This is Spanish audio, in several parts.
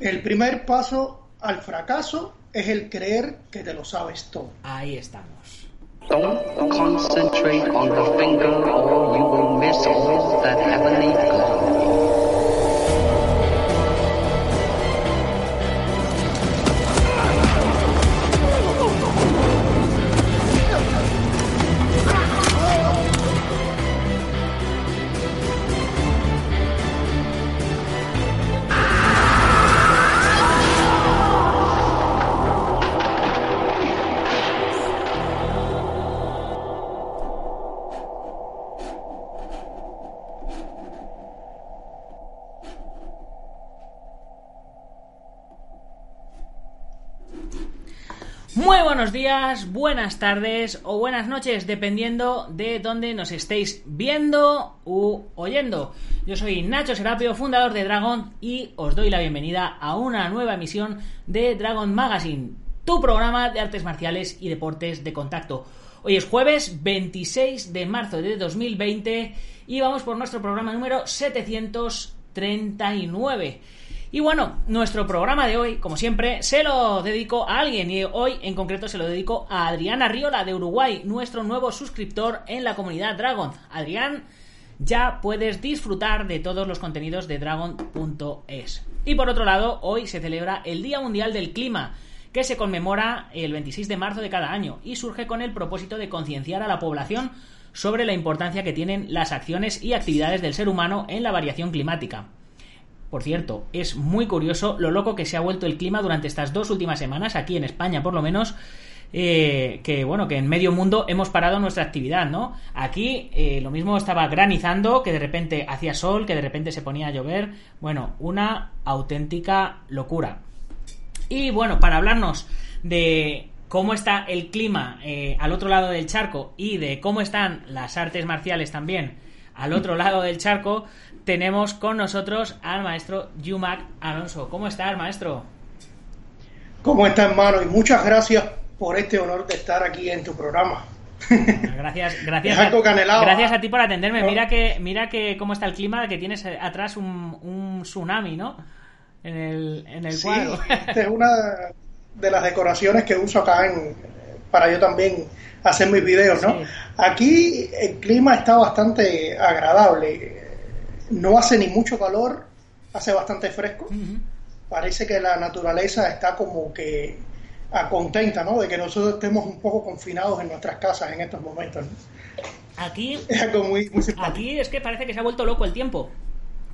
El primer paso al fracaso es el creer que te lo sabes todo. Ahí estamos. Don't concentrate on the finger or you will miss all that heavenly glow. Buenos días, buenas tardes o buenas noches, dependiendo de dónde nos estéis viendo u oyendo. Yo soy Nacho Serapio, fundador de Dragon, y os doy la bienvenida a una nueva emisión de Dragon Magazine, tu programa de artes marciales y deportes de contacto. Hoy es jueves 26 de marzo de 2020 y vamos por nuestro programa número 739. Y bueno, nuestro programa de hoy, como siempre, se lo dedico a alguien y hoy en concreto se lo dedico a Adrián Arriola de Uruguay, nuestro nuevo suscriptor en la comunidad Dragon. Adrián, ya puedes disfrutar de todos los contenidos de Dragon.es. Y por otro lado, hoy se celebra el Día Mundial del Clima, que se conmemora el 26 de marzo de cada año y surge con el propósito de concienciar a la población sobre la importancia que tienen las acciones y actividades del ser humano en la variación climática. Por cierto, es muy curioso lo loco que se ha vuelto el clima durante estas dos últimas semanas, aquí en España por lo menos, eh, que bueno, que en medio mundo hemos parado nuestra actividad, ¿no? Aquí eh, lo mismo estaba granizando, que de repente hacía sol, que de repente se ponía a llover, bueno, una auténtica locura. Y bueno, para hablarnos de cómo está el clima eh, al otro lado del charco y de cómo están las artes marciales también al otro lado del charco, tenemos con nosotros al maestro Yumak Alonso. ¿Cómo está, maestro? ¿Cómo está, hermano? Y muchas gracias por este honor de estar aquí en tu programa. Gracias, gracias. Canelado, gracias ¿ah? a ti por atenderme. No. Mira que, mira que cómo está el clima, que tienes atrás un, un tsunami, ¿no? En el, en el Sí, cuadro. esta es una de las decoraciones que uso acá en, para yo también hacer mis videos, ¿no? Sí. Aquí el clima está bastante agradable. No hace ni mucho calor, hace bastante fresco. Parece que la naturaleza está como que a contenta, ¿no? De que nosotros estemos un poco confinados en nuestras casas en estos momentos. ¿no? Aquí Es algo muy, muy simpático. Aquí es que parece que se ha vuelto loco el tiempo.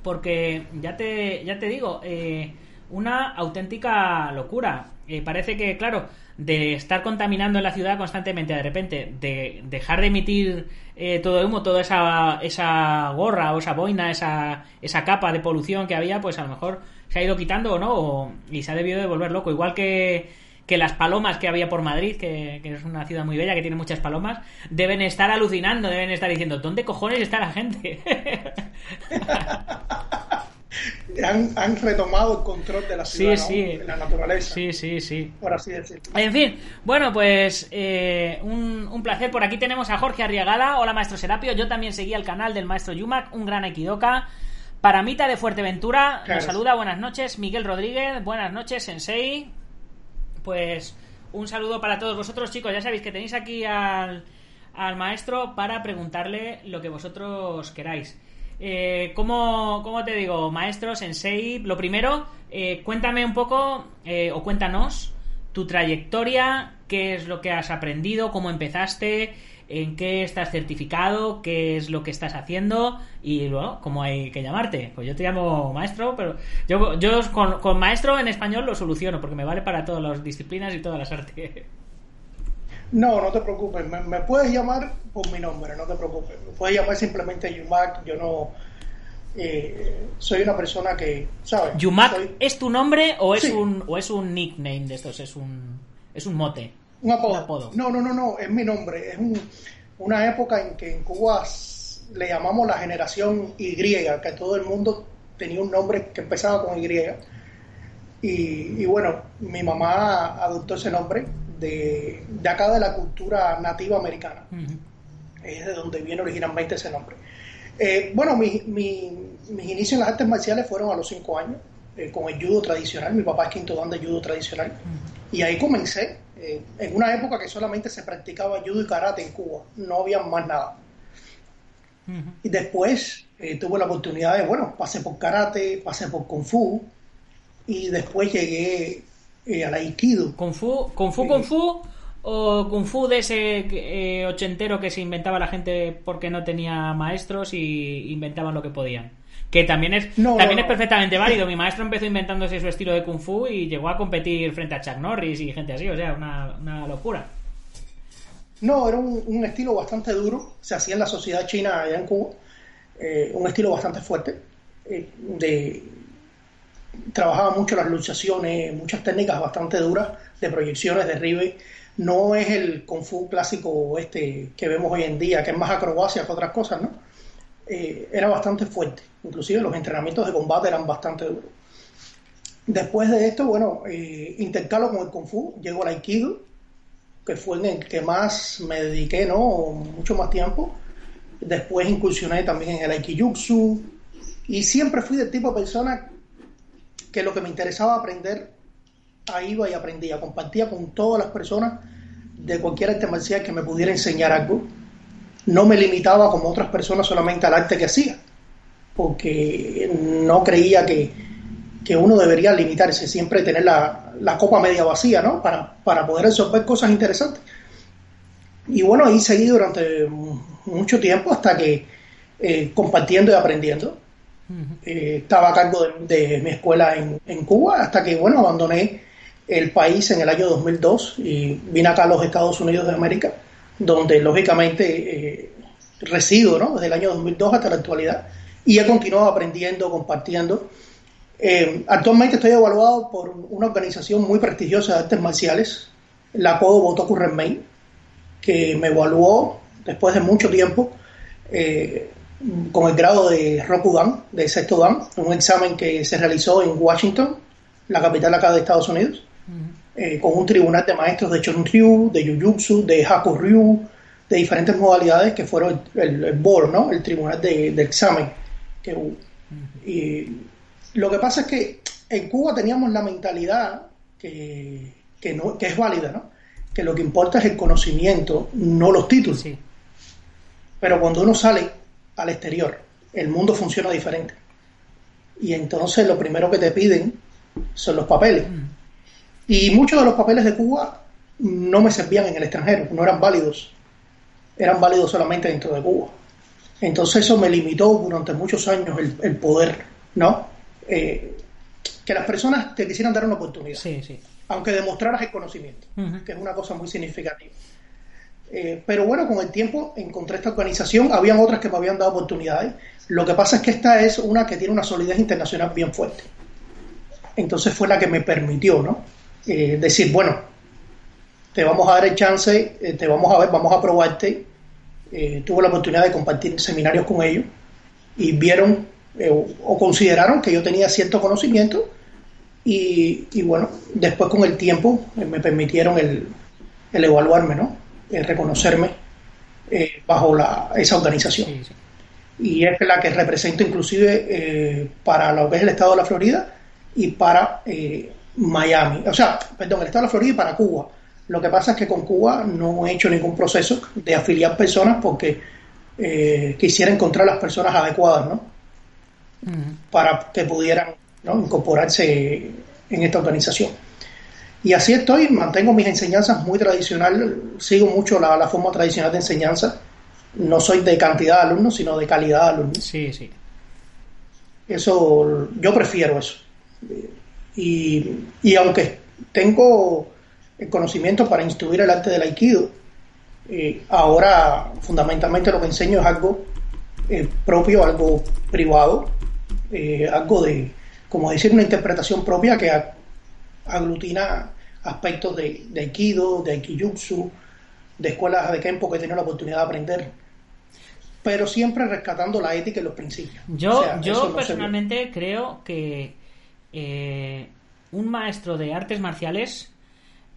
Porque ya te, ya te digo, eh, una auténtica locura. Eh, parece que, claro, de estar contaminando en la ciudad constantemente, de repente, de dejar de emitir eh, todo humo, toda esa, esa gorra o esa boina, esa, esa capa de polución que había, pues a lo mejor se ha ido quitando o no, o- y se ha debido de volver loco. Igual que, que las palomas que había por Madrid, que, que es una ciudad muy bella, que tiene muchas palomas, deben estar alucinando, deben estar diciendo, ¿dónde cojones está la gente? Han, han retomado el control de la ciudad, sí. de la naturaleza, sí, sí, sí. por así decirlo. En fin, bueno, pues eh, un, un placer. Por aquí tenemos a Jorge Arriagada. Hola, maestro Serapio. Yo también seguí el canal del maestro Yumak, un gran equidoca. Paramita de Fuerteventura Claro. nos saluda. Buenas noches. Miguel Rodríguez, buenas noches, Sensei. Pues un saludo para todos vosotros, chicos. Ya sabéis que tenéis aquí al, al maestro para preguntarle lo que vosotros queráis. Eh, ¿cómo, cómo te digo, maestro, sensei? Lo primero, eh, cuéntame un poco, eh, o cuéntanos, tu trayectoria, qué es lo que has aprendido, cómo empezaste, en qué estás certificado, qué es lo que estás haciendo y luego, cómo hay que llamarte. Pues yo te llamo maestro, pero yo, yo con, con maestro en español lo soluciono porque me vale para todas las disciplinas y todas las artes. No, no te preocupes, me, me puedes llamar por mi nombre, no te preocupes. Me puedes llamar simplemente Yumak, yo no... eh, soy una persona que, ¿sabes? ¿Yumak Soy es tu nombre o es, Sí. un, o es un nickname de estos? Es un, es un mote. un apodo. un apodo. No, no, no, no, es mi nombre. Es un- una época en que en Cuba le llamamos la generación Y, que todo el mundo tenía un nombre que empezaba con Y. Y, y bueno, mi mamá adoptó ese nombre de, de acá de la cultura nativa americana. Es de donde viene originalmente ese nombre. Eh, bueno, mi- mi- mis inicios en las artes marciales fueron a los cinco años. eh, con el judo tradicional. Mi papá es quinto dan de judo tradicional. Y ahí comencé, eh, en una época que solamente se practicaba judo y karate en Cuba, no había más nada. Y después tuve la oportunidad de, bueno, pasé por karate, pasé por kung fu y después llegué eh, al aikido. ¿Kung fu, kung fu, kung fu o kung fu de ese eh, ochentero que se inventaba la gente porque no tenía maestros y inventaban lo que podían? Que también es, No, también no, es perfectamente válido. Mi maestro empezó inventándose su estilo de kung fu y llegó a competir frente a Chuck Norris y gente así, o sea, una, una locura. No, era un, un estilo bastante duro, se hacía en la sociedad china allá en Cuba, eh, un estilo bastante fuerte, eh, de trabajaba mucho las luchaciones, muchas técnicas bastante duras de proyecciones, derribe. No es el kung fu clásico este que vemos hoy en día, que es más acrobacia que otras cosas, ¿no? Eh, era bastante fuerte, inclusive los entrenamientos de combate eran bastante duros. Después de esto, bueno, eh, intercalo con el kung fu, llego al aikido, que fue en el que más me dediqué, ¿no? Mucho más tiempo. Después incursioné también en el aikijutsu y siempre fui del tipo de persona que lo que me interesaba aprender, ahí iba y aprendía, compartía con todas las personas de cualquier arte marcial que me pudiera enseñar algo. No me limitaba como otras personas solamente al arte que hacía, porque no creía que, que uno debería limitarse, siempre tener la, la copa media vacía, ¿no? Para, para poder resolver cosas interesantes. Y bueno, ahí seguí durante mucho tiempo hasta que eh, compartiendo y aprendiendo. Eh, estaba a cargo de, de mi escuela en, en Cuba hasta que, bueno, abandoné el país en el año 2002 y vine acá a los Estados Unidos de América, donde lógicamente eh, resido, ¿no? Desde el año 2002 hasta la actualidad y he continuado aprendiendo, compartiendo. Eh, actualmente estoy evaluado por una organización muy prestigiosa de artes marciales, la Kodo Botoku Renmei, que me evaluó después de mucho tiempo eh, con el grado de Rokugan, de sexto Dan, un examen que se realizó en Washington, la capital acá de Estados Unidos, eh, con un tribunal de maestros de Chonryu, de Jujutsu, de Hakuryu, de diferentes modalidades que fueron el, el, el board, ¿no? el tribunal de, de examen que hubo. Y lo que pasa es que en Cuba teníamos la mentalidad que, que, no, que es válida, ¿no? que lo que importa es el conocimiento, no los títulos. Sí. Pero cuando uno sale al exterior, el mundo funciona diferente. Y entonces lo primero que te piden son los papeles. Y muchos de los papeles de Cuba no me servían en el extranjero, no eran válidos. Eran válidos solamente dentro de Cuba. Entonces eso me limitó durante muchos años el, el poder, ¿no? Eh, que las personas te quisieran dar una oportunidad, Sí, sí. aunque demostraras el conocimiento, que es una cosa muy significativa. Eh, pero bueno, con el tiempo encontré esta organización, habían otras que me habían dado oportunidades. Lo que pasa es que esta es una que tiene una solidez internacional bien fuerte. Entonces fue la que me permitió, ¿no? Eh, decir, bueno, te vamos a dar el chance, eh, te vamos a ver, vamos a probarte. Tuve la oportunidad de compartir seminarios con ellos y vieron o, consideraron que yo tenía cierto conocimiento y, bueno, después con el tiempo me permitieron el, el evaluarme, ¿no? Reconocerme eh, bajo la, esa organización. sí, sí. Y es la que represento inclusive eh, para lo que es el estado de la Florida y para eh, Miami. O sea, perdón, el estado de la Florida y para Cuba. Lo que pasa es que con Cuba no he hecho ningún proceso de afiliar personas porque eh, quisiera encontrar las personas adecuadas, ¿no? Para que pudieran ¿no? incorporarse en esta organización. Y así estoy, mantengo mis enseñanzas muy tradicionales, sigo mucho la, la forma tradicional de enseñanza. No soy de cantidad de alumnos, sino de calidad de alumnos. Sí, sí. Eso, yo prefiero eso. Y, y aunque tengo el conocimiento para instruir el arte del aikido, eh, ahora fundamentalmente lo que enseño es algo eh, propio, algo privado, eh, algo de, como decir, una interpretación propia que a- aglutina aspectos de, de aikido, de aikijutsu, de escuelas de Kempo que he tenido la oportunidad de aprender, pero siempre rescatando la ética y los principios. Yo, O sea, eso yo no se- personalmente creo que eh, un maestro de artes marciales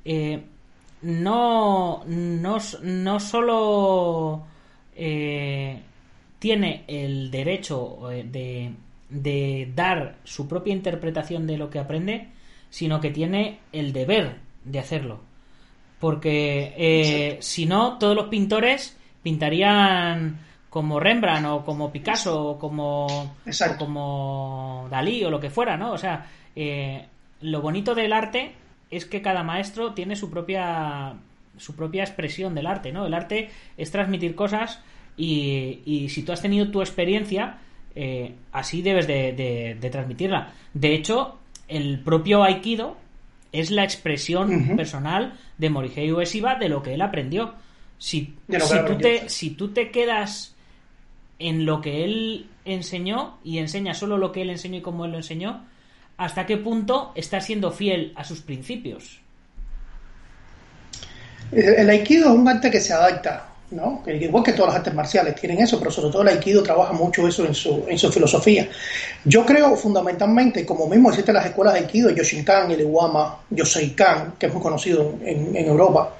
eh, no, no, no solo eh, tiene el derecho eh, de, de dar su propia interpretación de lo que aprende, sino que tiene el deber de hacerlo. Porque eh, si no, todos los pintores pintarían como Rembrandt o como Picasso o como, o como Dalí o lo que fuera, ¿no? O sea, eh, lo bonito del arte es que cada maestro tiene su propia su propia expresión del arte, ¿no? El arte es transmitir cosas y, y si tú has tenido tu experiencia, eh, así debes de, de- de transmitirla. De hecho, el propio Aikido es la expresión personal de Morihei Ueshiba de lo que él aprendió. Si, si tú te, si tú te quedas en lo que él enseñó y enseña solo lo que él enseñó y cómo él lo enseñó, ¿hasta qué punto está siendo fiel a sus principios? El, el aikido es un arte que se adapta, ¿no? Que igual que todas las artes marciales tienen eso, pero sobre todo el aikido trabaja mucho eso en su, en su filosofía. Yo creo fundamentalmente, como mismo existen las escuelas de aikido, Yoshinkan, el Iwama, Yoseikan, que es muy conocido en, en Europa,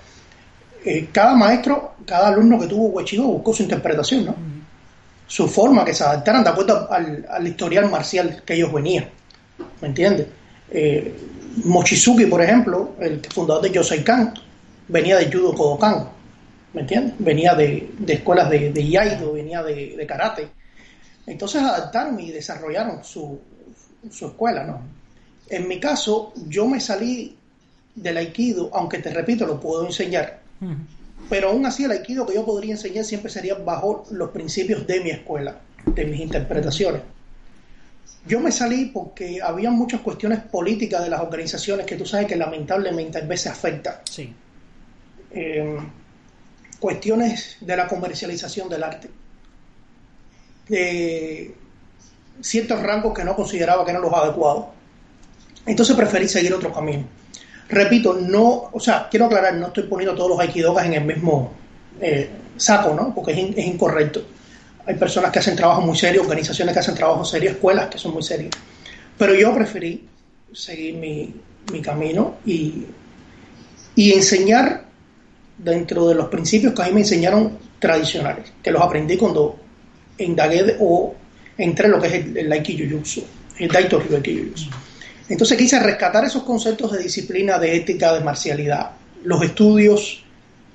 eh, cada maestro, cada alumno que tuvo Uechido buscó su interpretación, ¿no? Su forma, que se adaptaran de acuerdo al, al historial marcial que ellos venían. ¿Me entiendes? Eh, Mochizuki, por ejemplo, el fundador de Yoseikan, venía de Judo Kodokan, ¿me entiendes? Venía de, de escuelas de, de Iaido, venía de, de Karate. Entonces adaptaron y desarrollaron su, su escuela, ¿no? En mi caso, yo me salí del Aikido, aunque te repito, lo puedo enseñar, pero aún así el Aikido que yo podría enseñar siempre sería bajo los principios de mi escuela, de mis interpretaciones. Yo me salí porque había muchas cuestiones políticas de las organizaciones que tú sabes que lamentablemente a veces afectan. Sí. Eh, cuestiones de la comercialización del arte. Ciertos rangos que no consideraba que eran los adecuados. Entonces preferí seguir otro camino. Repito, no, o sea, quiero aclarar, no estoy poniendo todos los aikidogas en el mismo eh, saco, ¿no? Porque es incorrecto. Hay personas que hacen trabajo muy serio, organizaciones que hacen trabajo serio, escuelas que son muy serias. Pero yo preferí seguir mi, mi camino y, y enseñar dentro de los principios que a mí me enseñaron tradicionales, que los aprendí cuando indagué o entré en lo que es el, el el Daito Ryu Aikijujutsu. Entonces quise rescatar esos conceptos de disciplina, de ética, de marcialidad, los estudios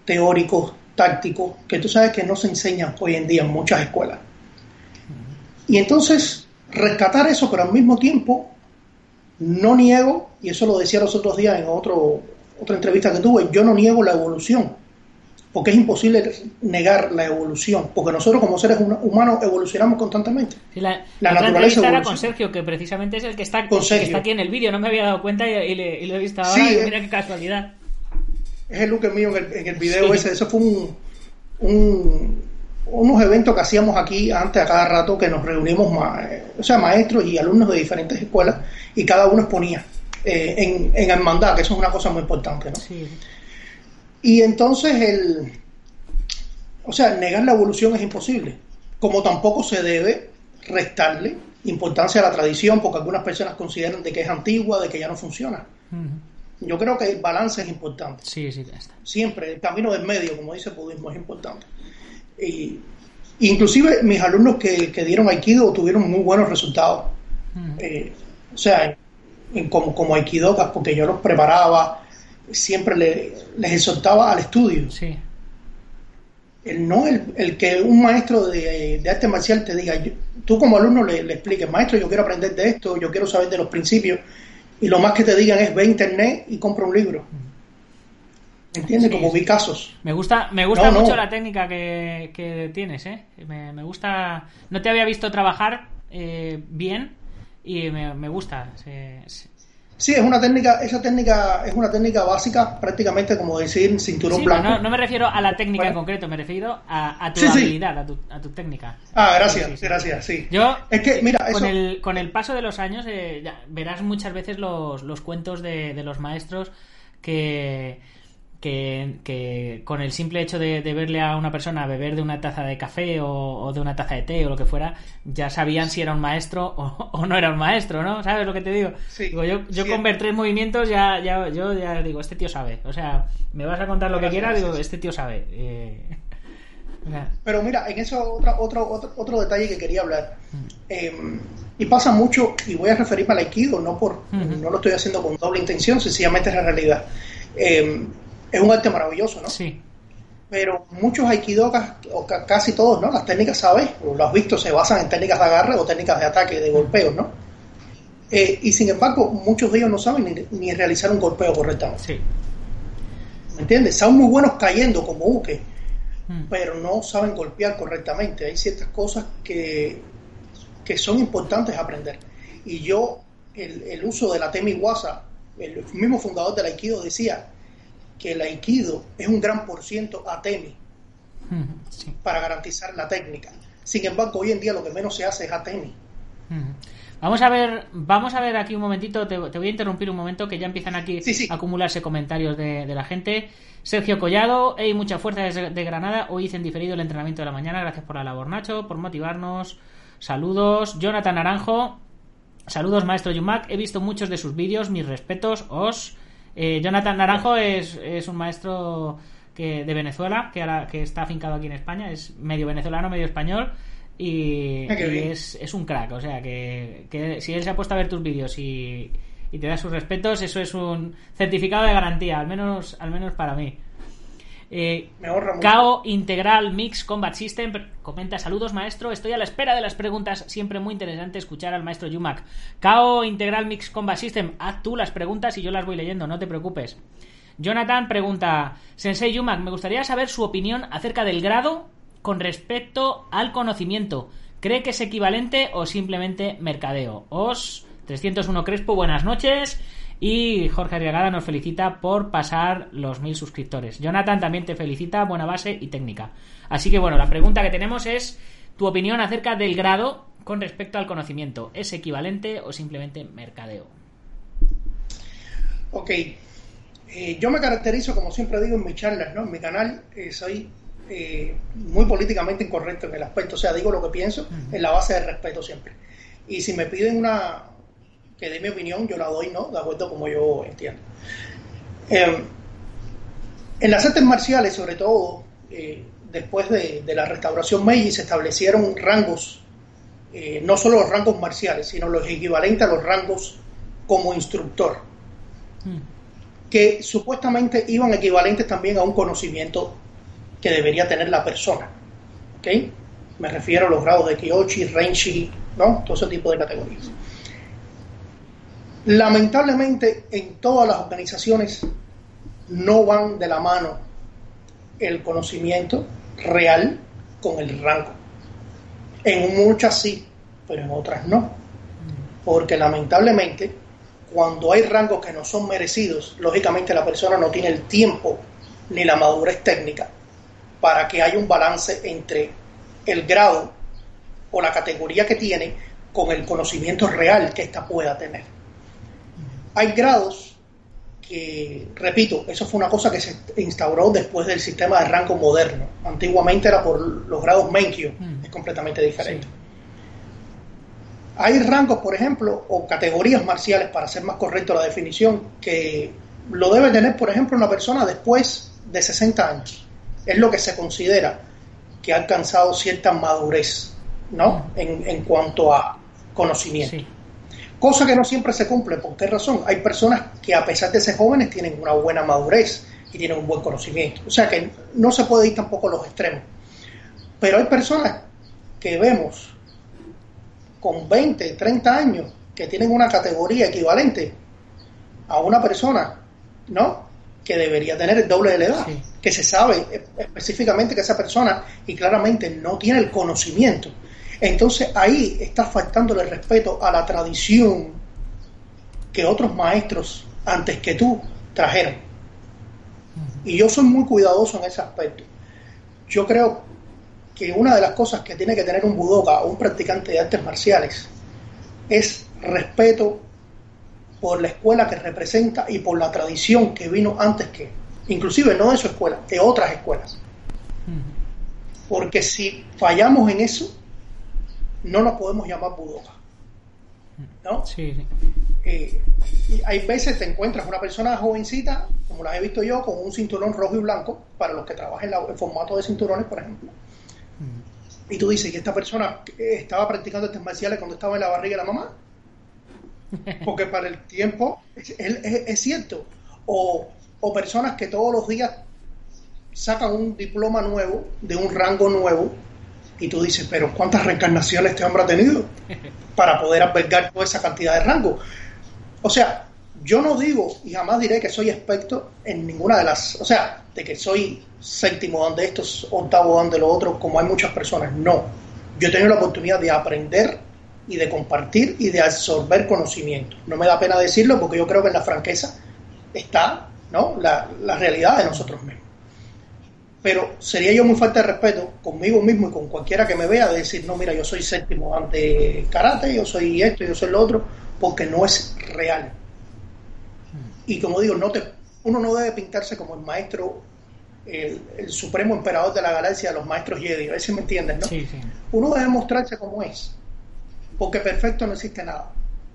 teóricos, tácticos, que tú sabes que no se enseñan hoy en día en muchas escuelas. Y entonces rescatar eso, pero al mismo tiempo no niego, y eso lo decía los otros días en otro, otra entrevista que tuve, yo no niego la evolución, porque es imposible negar la evolución, porque nosotros como seres hum- humanos evolucionamos constantemente. Sí, la, La la naturaleza era con Sergio, que precisamente es el que está, Con que está aquí en el vídeo. No me había dado cuenta y, y le- y lo he visto ahora. Sí, y mira qué casualidad. Es el look mío en el, en el video Sí. ese, eso fue un, un- unos eventos que hacíamos aquí antes a cada rato que nos reunimos, ma- o sea, maestros y alumnos de diferentes escuelas y cada uno exponía eh, en, en hermandad, que eso es una cosa muy importante, ¿no? Sí. Y entonces el, o sea, negar la evolución es imposible, como tampoco se debe restarle importancia a la tradición, porque algunas personas consideran de que es antigua, de que ya no funciona. Yo creo que el balance es importante. Sí, sí, está. Siempre, el camino del medio, como dice el budismo, es importante. Y, inclusive mis alumnos que, que dieron Aikido tuvieron muy buenos resultados. Eh, o sea, en- como, como Aikidokas, porque yo los preparaba, siempre le- les exhortaba al estudio. Sí. El, no el, el que un maestro de, de arte marcial te diga, yo- tú como alumno le, le expliques, maestro, yo quiero aprender de esto, yo quiero saber de los principios, y lo más que te digan es ve a internet y compra un libro. ¿Entiendes? Sí, como sí. vi casos. Me gusta, me gusta No, no. mucho la técnica que, que tienes, ¿eh? Me, me gusta. No te había visto trabajar eh, bien y me, me gusta. Se- se- Sí, es una técnica, esa técnica es una técnica básica, prácticamente como decir cinturón Sí, blanco. no, no me refiero a la técnica en concreto, me refiero a, a tu Sí, sí. habilidad, A, tu, a tu técnica. Ah, gracias, gracias, sí. Yo, Es que, mira, con, eso- el, con el paso de los años, eh, ya verás muchas veces los, los cuentos de, de los maestros que, que, que con el simple hecho de, de verle a una persona beber de una taza de café o, o de una taza de té o lo que fuera, ya sabían si era un maestro o, o no era un maestro, ¿no? ¿Sabes lo que te digo? Sí, Digo, yo yo sí. con ver tres movimientos ya, ya, yo ya digo, este tío sabe. O sea, me vas a contar lo que quieras, digo, este tío sabe. Eh, Pero mira, en eso otro, otro, otro, otro detalle que quería hablar. Eh, y pasa mucho, y voy a referirme al Aikido, no, por, no lo estoy haciendo con doble intención, sencillamente es la realidad. Eh, es un arte maravilloso, ¿no? Sí. Pero muchos aikidokas, o casi todos, ¿no? Las técnicas, ¿sabes? Lo has visto, se basan en técnicas de agarre o técnicas de ataque, de golpeo, ¿no? Eh, y sin embargo, muchos de ellos no saben ni, ni realizar un golpeo correctamente. Sí. ¿Me entiendes? Son muy buenos cayendo como uke, pero no saben golpear correctamente. Hay ciertas cosas que, que son importantes aprender. Y yo, el, el uso de la Temiwasa, el mismo fundador del Aikido decía que el Aikido es un gran por ciento Atemi Sí. para garantizar la técnica. Sin embargo, hoy en día lo que menos se hace es Atemi. Vamos a ver, vamos a ver aquí un momentito, te, te voy a interrumpir un momento que ya empiezan aquí Sí, sí. a acumularse comentarios de, de la gente. Sergio Collado, hey, mucha fuerza desde de Granada, hoy hice en diferido el entrenamiento de la mañana, gracias por la labor Nacho, por motivarnos, saludos, Jonathan Naranjo, saludos maestro Yumak, he visto muchos de sus vídeos, mis respetos, os... Eh, Jonathan Naranjo es, es un maestro que, de Venezuela, que ahora que está afincado aquí en España, es medio venezolano, medio español, y, Ah, y es, es un crack. O sea, que, que si él se ha puesto a ver tus vídeos y, y te da sus respetos, eso es un certificado de garantía, al menos, al menos para mí. Eh, Me. KO Integral Mix Combat System comenta saludos maestro, estoy a la espera de las preguntas, siempre muy interesante escuchar al maestro Yumak. KO Integral Mix Combat System, haz tú las preguntas y yo las voy leyendo, no te preocupes. Jonathan pregunta, Sensei Yumak, me gustaría saber su opinión acerca del grado con respecto al conocimiento. ¿Cree que es equivalente o simplemente mercadeo? Os 301 Crespo, buenas noches. Y Jorge Arriagada nos felicita por pasar los mil suscriptores. Jonathan también te felicita, buena base y técnica. Así que bueno, la pregunta que tenemos es tu opinión acerca del grado con respecto al conocimiento. ¿Es equivalente o simplemente mercadeo? Ok. Eh, yo me caracterizo, como siempre digo en mis charlas, ¿no? En mi canal, eh, soy eh, muy políticamente incorrecto en el aspecto. O sea, digo lo que pienso en la base de respeto siempre. Y si me piden una que dé mi opinión, yo la doy, ¿no? De acuerdo como yo entiendo. Eh, en las artes marciales, sobre todo, eh, después de, de la restauración Meiji, se establecieron rangos, eh, no solo los rangos marciales, sino los equivalentes a los rangos como instructor que supuestamente iban equivalentes también a un conocimiento que debería tener la persona. ¿Ok? Me refiero a los grados de Kyoshi, Renshi, ¿no? Todo ese tipo de categorías. Lamentablemente, en todas las organizaciones no van de la mano el conocimiento real con el rango. En muchas sí, pero en otras no. Porque lamentablemente cuando hay rangos que no son merecidos, lógicamente la persona no tiene el tiempo ni la madurez técnica para que haya un balance entre el grado o la categoría que tiene con el conocimiento real que ésta pueda tener. Hay grados que, repito, eso fue una cosa que se instauró después del sistema de rango moderno. Antiguamente era por los grados Menkyo, Mm. es completamente diferente. Hay rangos, por ejemplo, o categorías marciales, para ser más correcto la definición, que lo debe tener, por ejemplo, una persona después de 60 años. Es lo que se considera que ha alcanzado cierta madurez, ¿no? En, en cuanto a conocimiento. Sí. Cosa que no siempre se cumple. ¿Por qué razón? Hay personas que a pesar de ser jóvenes tienen una buena madurez y tienen un buen conocimiento. O sea que no se puede ir tampoco a los extremos. Pero hay personas que vemos con 20, 30 años que tienen una categoría equivalente a una persona, ¿no? Que debería tener el doble de la edad. Sí. Que se sabe específicamente que esa persona y claramente no tiene el conocimiento. Entonces ahí está faltándole respeto a la tradición que otros maestros antes que tú trajeron. Y yo soy muy cuidadoso en ese aspecto. Yo creo que una de las cosas que tiene que tener un budoka o un practicante de artes marciales es respeto por la escuela que representa y por la tradición que vino antes que, inclusive no de su escuela, de otras escuelas. Porque si fallamos en eso, no nos podemos llamar budoka. ¿no? Sí, sí. Eh, y hay veces te encuentras una persona jovencita, como las he visto yo, con un cinturón rojo y blanco, para los que trabajan en la- formato de cinturones, por ejemplo, Y tú dices, ¿y esta persona estaba practicando artes marciales cuando estaba en la barriga de la mamá? Porque para el tiempo es, es- es cierto. O, o personas que todos los días sacan un diploma nuevo, de un rango nuevo, y tú dices, pero ¿cuántas reencarnaciones este hombre ha tenido para poder albergar toda esa cantidad de rango? O sea, yo no digo y jamás diré que soy experto en ninguna de las, o sea, de que soy séptimo dan de estos, octavo dan de lo otro, como hay muchas personas. No, yo he tenido la oportunidad de aprender y de compartir y de absorber conocimiento. No me da pena decirlo porque yo creo que en la franqueza está ¿no? la, la realidad de nosotros mismos. Pero sería yo muy falta de respeto conmigo mismo y con cualquiera que me vea de decir, no, mira, yo soy séptimo ante karate, yo soy esto, yo soy lo otro, porque no es real. Y como digo, no te, uno no debe pintarse como el maestro, el, el supremo emperador de la galaxia, los maestros Jedi, a ver si me entiendes, ¿no? Sí, sí. Uno debe mostrarse como es, porque perfecto no existe nada.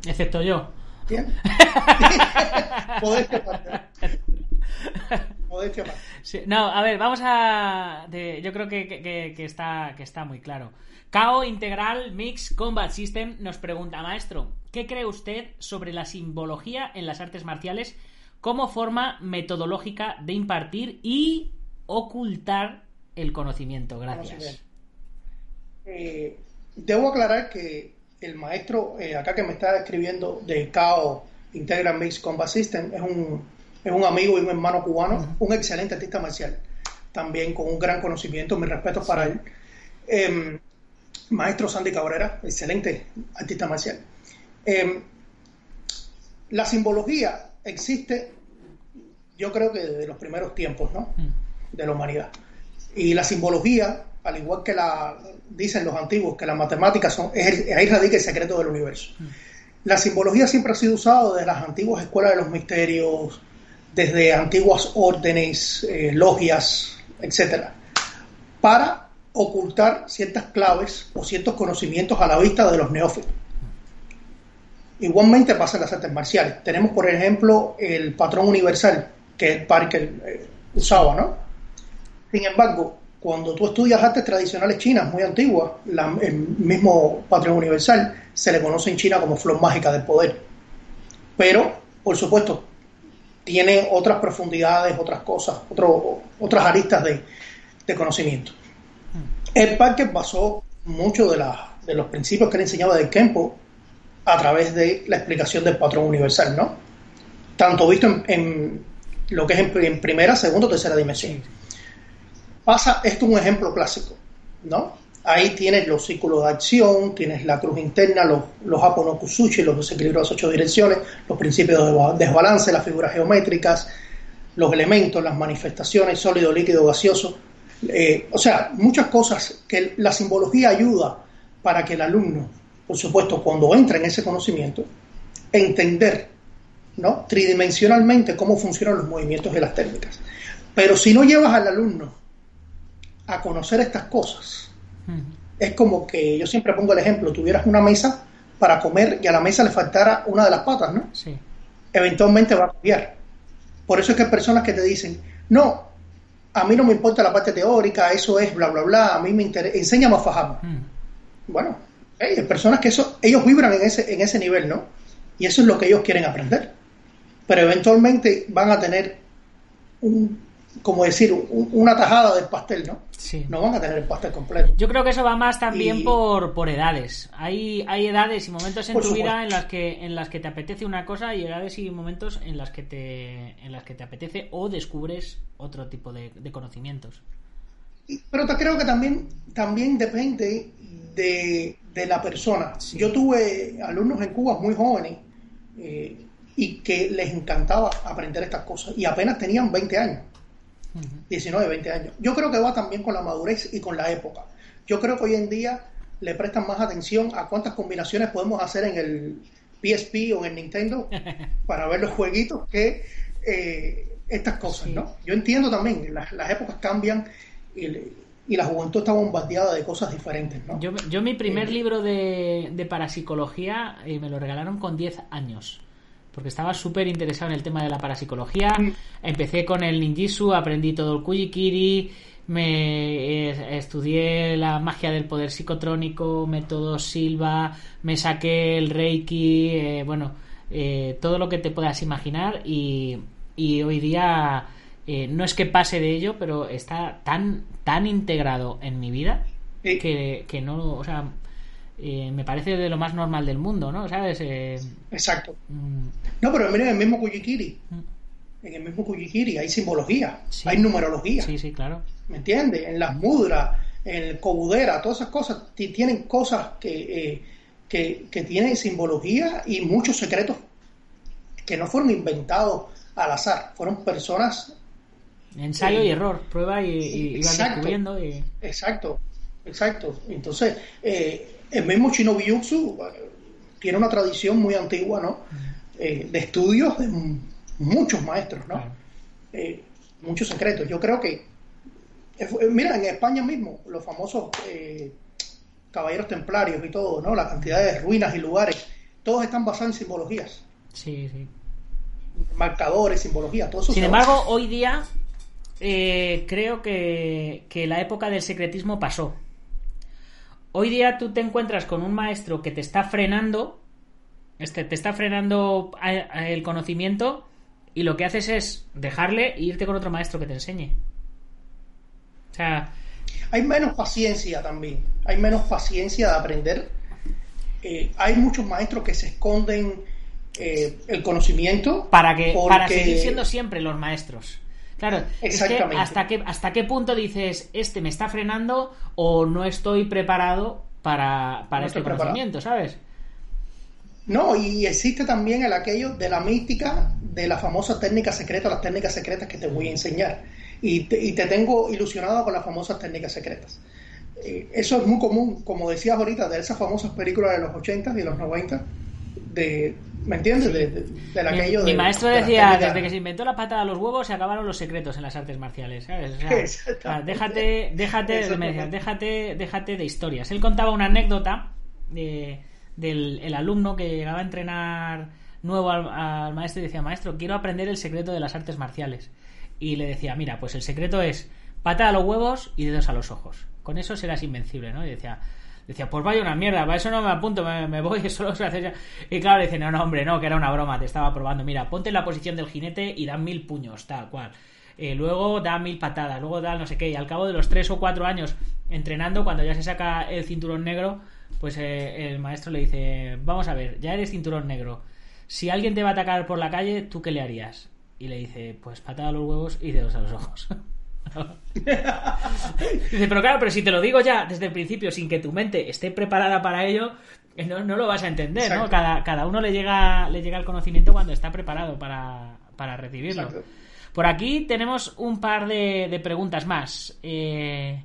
Excepto yo. ¿Entiendes? Sí, no, a ver, vamos a. de- yo creo que, que- que- que está, que está muy claro. KO Integral Mix Combat System nos pregunta, maestro, ¿qué cree usted sobre la simbología en las artes marciales como forma metodológica de impartir y ocultar el conocimiento? Gracias. Eh, debo aclarar que el maestro eh, acá que me está escribiendo de KO Integral Mix Combat System es un, es un amigo y un hermano cubano, un excelente artista marcial, también con un gran conocimiento, mis respetos para él. Em, maestro Sandy Cabrera, excelente artista marcial. Em, la simbología existe, yo creo que desde los primeros tiempos, ¿no? De la humanidad. Y la simbología, al igual que la dicen los antiguos, que las matemáticas son, es el- ahí radica el secreto del universo. La simbología siempre ha sido usada desde las antiguas escuelas de los misterios, desde antiguas órdenes, eh, logias, etcétera, para ocultar ciertas claves o ciertos conocimientos a la vista de los neófitos. Igualmente pasa en las artes marciales. Tenemos, por ejemplo, el patrón universal que Parker eh, usaba, ¿no? Sin embargo, cuando tú estudias artes tradicionales chinas muy antiguas, el mismo patrón universal se le conoce en China como flor mágica del poder. Pero, por supuesto, tiene otras profundidades, otras cosas, otras aristas de, de conocimiento. El Parker basó mucho de, los principios que él enseñaba del Kempo a través de la explicación del patrón universal, ¿no? Tanto visto en, en lo que es en, en primera, segunda o tercera dimensión. Pasa, esto es un ejemplo clásico, ¿no? Ahí tienes los círculos de acción, tienes la cruz interna, los, los los desequilibrios de ocho direcciones, los principios de ba- desbalance, las figuras geométricas, los elementos, las manifestaciones, sólido, líquido, gaseoso. Eh, o sea, muchas cosas que la simbología ayuda para que el alumno, por supuesto, cuando entra en ese conocimiento, entender ¿no? tridimensionalmente cómo funcionan los movimientos y las técnicas. Pero si no llevas al alumno a conocer estas cosas, es como que yo siempre pongo el ejemplo, tuvieras una mesa para comer y a la mesa le faltara una de las patas, ¿no? Sí. Eventualmente va a cambiar. Por eso es que hay personas que te dicen, no, a mí no me importa la parte teórica, eso es bla, bla, bla, a mí me interesa, enséñame a fajarme. Mm. Bueno, hay personas que eso, ellos vibran en ese, en ese nivel, ¿no? Y eso es lo que ellos quieren aprender. Pero eventualmente van a tener un, como decir, un- una tajada del pastel, ¿no? Sí. No van a tener el pastel completo. Yo creo que eso va más también Y- por, por edades. Hay, hay edades y momentos en Por tu supuesto. vida en las que en las que te apetece una cosa y edades y momentos en las que te en las que te apetece o descubres otro tipo de, de conocimientos. Y- Pero te creo que también, también depende de, de la persona. Yo tuve alumnos en Cuba muy jóvenes eh, y que les encantaba aprender estas cosas y apenas tenían 20 años, 19, 20 años. Yo creo que va también con la madurez y con la época. Yo creo que hoy en día le prestan más atención a cuántas combinaciones podemos hacer en el PSP o en el Nintendo para ver los jueguitos que eh, estas cosas, Sí. ¿no? Yo entiendo también, las, las épocas cambian y, y la juventud está bombardeada de cosas diferentes, ¿no? Yo, yo mi primer Eh. libro de, de parapsicología eh, me lo regalaron con 10 años. Porque estaba súper interesado en el tema de la parapsicología. Mm. Empecé con el ninjitsu, aprendí todo el kujikiri, me eh, estudié la magia del poder psicotrónico, método Silva, me saqué el Reiki, eh, bueno, eh, todo lo que te puedas imaginar y, y hoy día eh, no es que pase de ello, pero está tan, tan integrado en mi vida Sí. que, que no, o sea, eh, me parece de lo más normal del mundo, ¿no? ¿Sabes? Eh, Exacto. mm, No, pero mira, en el mismo Kujikiri, en el mismo Kujikiri hay simbología, Sí. hay numerología, sí, sí, claro. ¿me entiendes? En las mudras, en el Kobudera, todas esas cosas ti- tienen cosas que, eh, que, que tienen simbología y muchos secretos que no fueron inventados al azar, fueron personas Ensayo y error, prueba y, Exacto. descubriendo y... Exacto, exacto. Entonces, eh, el mismo Shinobi Jutsu eh, tiene una tradición muy antigua, ¿no? Eh, de estudios de muchos maestros, ¿no? Eh, muchos secretos. Yo creo que, mira, en España mismo, los famosos caballeros templarios y todo, ¿no? La cantidad de ruinas y lugares, todos están basados en simbologías, Sí, sí. marcadores, simbologías, todo eso. Sin embargo, hoy día eh, creo que, que la época del secretismo pasó. Hoy día tú te encuentras con un maestro que te está frenando, este, te está frenando a- a el conocimiento y lo que haces es dejarle e irte con otro maestro que te enseñe. O sea, hay menos paciencia también, hay menos paciencia de aprender. Eh, hay muchos maestros que se esconden eh, el conocimiento para que para seguir siendo siempre los maestros. Claro, es que Exactamente. hasta qué hasta qué punto dices este me está frenando o no estoy preparado para, para No este preparado. conocimiento, ¿sabes? No, y existe también el aquello de la mística de la famosa técnica secreta, las técnicas secretas que te voy a enseñar. Y te, y te tengo ilusionado con las famosas técnicas secretas. Eh, eso es muy común, como decías ahorita, de esas famosas películas de los 80 y los 90, de, ¿me entiendes? De, de- del Mi, aquello mi de- maestro decía, desde que se inventó la patada a los huevos, se acabaron los secretos en las artes marciales, ¿sabes? O sea, déjate, déjate, me decía, déjate, déjate de historias. Él contaba una anécdota de- del el alumno que llegaba a entrenar nuevo al, al maestro y decía, maestro, quiero aprender el secreto de las artes marciales. Y le decía, mira, pues el secreto es patada a los huevos y dedos a los ojos. Con eso serás invencible, ¿no? Y decía, decía, pues vaya una mierda, para eso no me apunto, me, me voy, eso lo sé hacer ya. Y claro, dice, no, no, hombre, no, que era una broma, te estaba probando. Mira, ponte en la posición del jinete y da mil puños, tal cual. Eh, luego da mil patadas, luego da no sé qué, y al cabo de los tres o cuatro años entrenando, cuando ya se saca el cinturón negro, pues eh, el maestro le dice, vamos a ver, ya eres cinturón negro. Si alguien te va a atacar por la calle, ¿tú qué le harías? Y le dice, pues patada a los huevos y dedos a los ojos. Dice, pero claro, pero si te lo digo ya desde el principio, sin que tu mente esté preparada para ello, eh, no, no lo vas a entender, ¿no? Cada, cada uno le llega, le llega el conocimiento cuando está preparado para, para recibirlo. Exacto. Por aquí tenemos un par de, de preguntas más. Eh,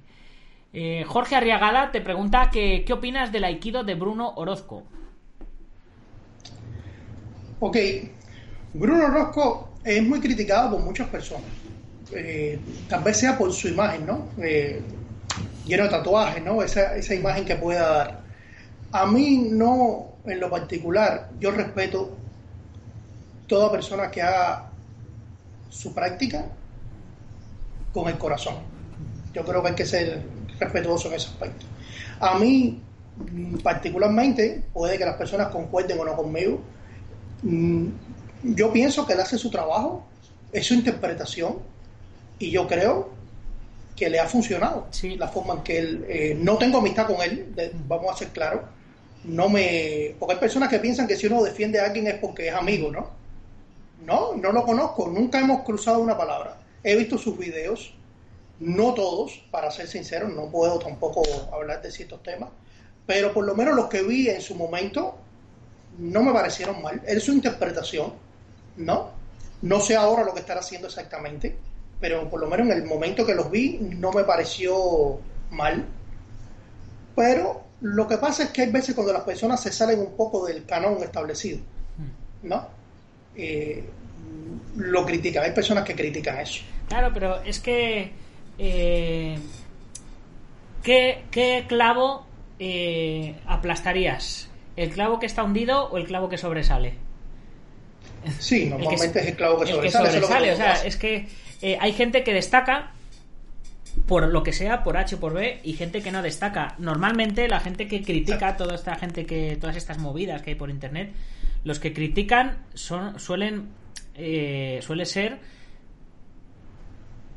eh, Jorge Arriagada te pregunta que, qué opinas del aikido de Bruno Orozco. Ok, Bruno Rosco es muy criticado por muchas personas. Eh, tal vez sea por su imagen, ¿no? Eh, lleno de tatuajes, ¿no? Esa, esa imagen que pueda dar. A mí no, en lo particular, yo respeto toda persona que haga su práctica con el corazón. Yo creo que hay que ser respetuoso en ese aspecto. A mí, mm, particularmente, puede que las personas concuerden o no conmigo, Mm, yo pienso que él hace su trabajo, es su interpretación, y yo creo que le ha funcionado Sí. la forma en que él. eh, no tengo amistad con él, de- vamos a ser claros. No me. Porque hay personas que piensan que si uno defiende a alguien es porque es amigo, ¿no? No, no lo conozco, nunca hemos cruzado una palabra. He visto sus videos, no todos, para ser sincero, no puedo tampoco hablar de ciertos temas, pero por lo menos los que vi en su momento no me parecieron mal. Es su interpretación, ¿no? No sé ahora lo que estará haciendo exactamente, pero por lo menos en el momento que los vi no me pareció mal. Pero lo que pasa es que hay veces cuando las personas se salen un poco del canon establecido, ¿no? Eh, lo critican. Hay personas que critican eso. Claro, pero es que. eh, ¿qué, qué clavo eh, aplastarías? ¿El clavo que está hundido o el clavo que sobresale? Sí, El que normalmente se- es el clavo que el que sobresale. que sobresale, o sea, es que eh, hay gente que destaca por lo que sea, por H o por B, y gente que no destaca. Normalmente la gente que critica toda esta gente que, todas estas movidas que hay por internet, los que critican son, suelen, eh, suele ser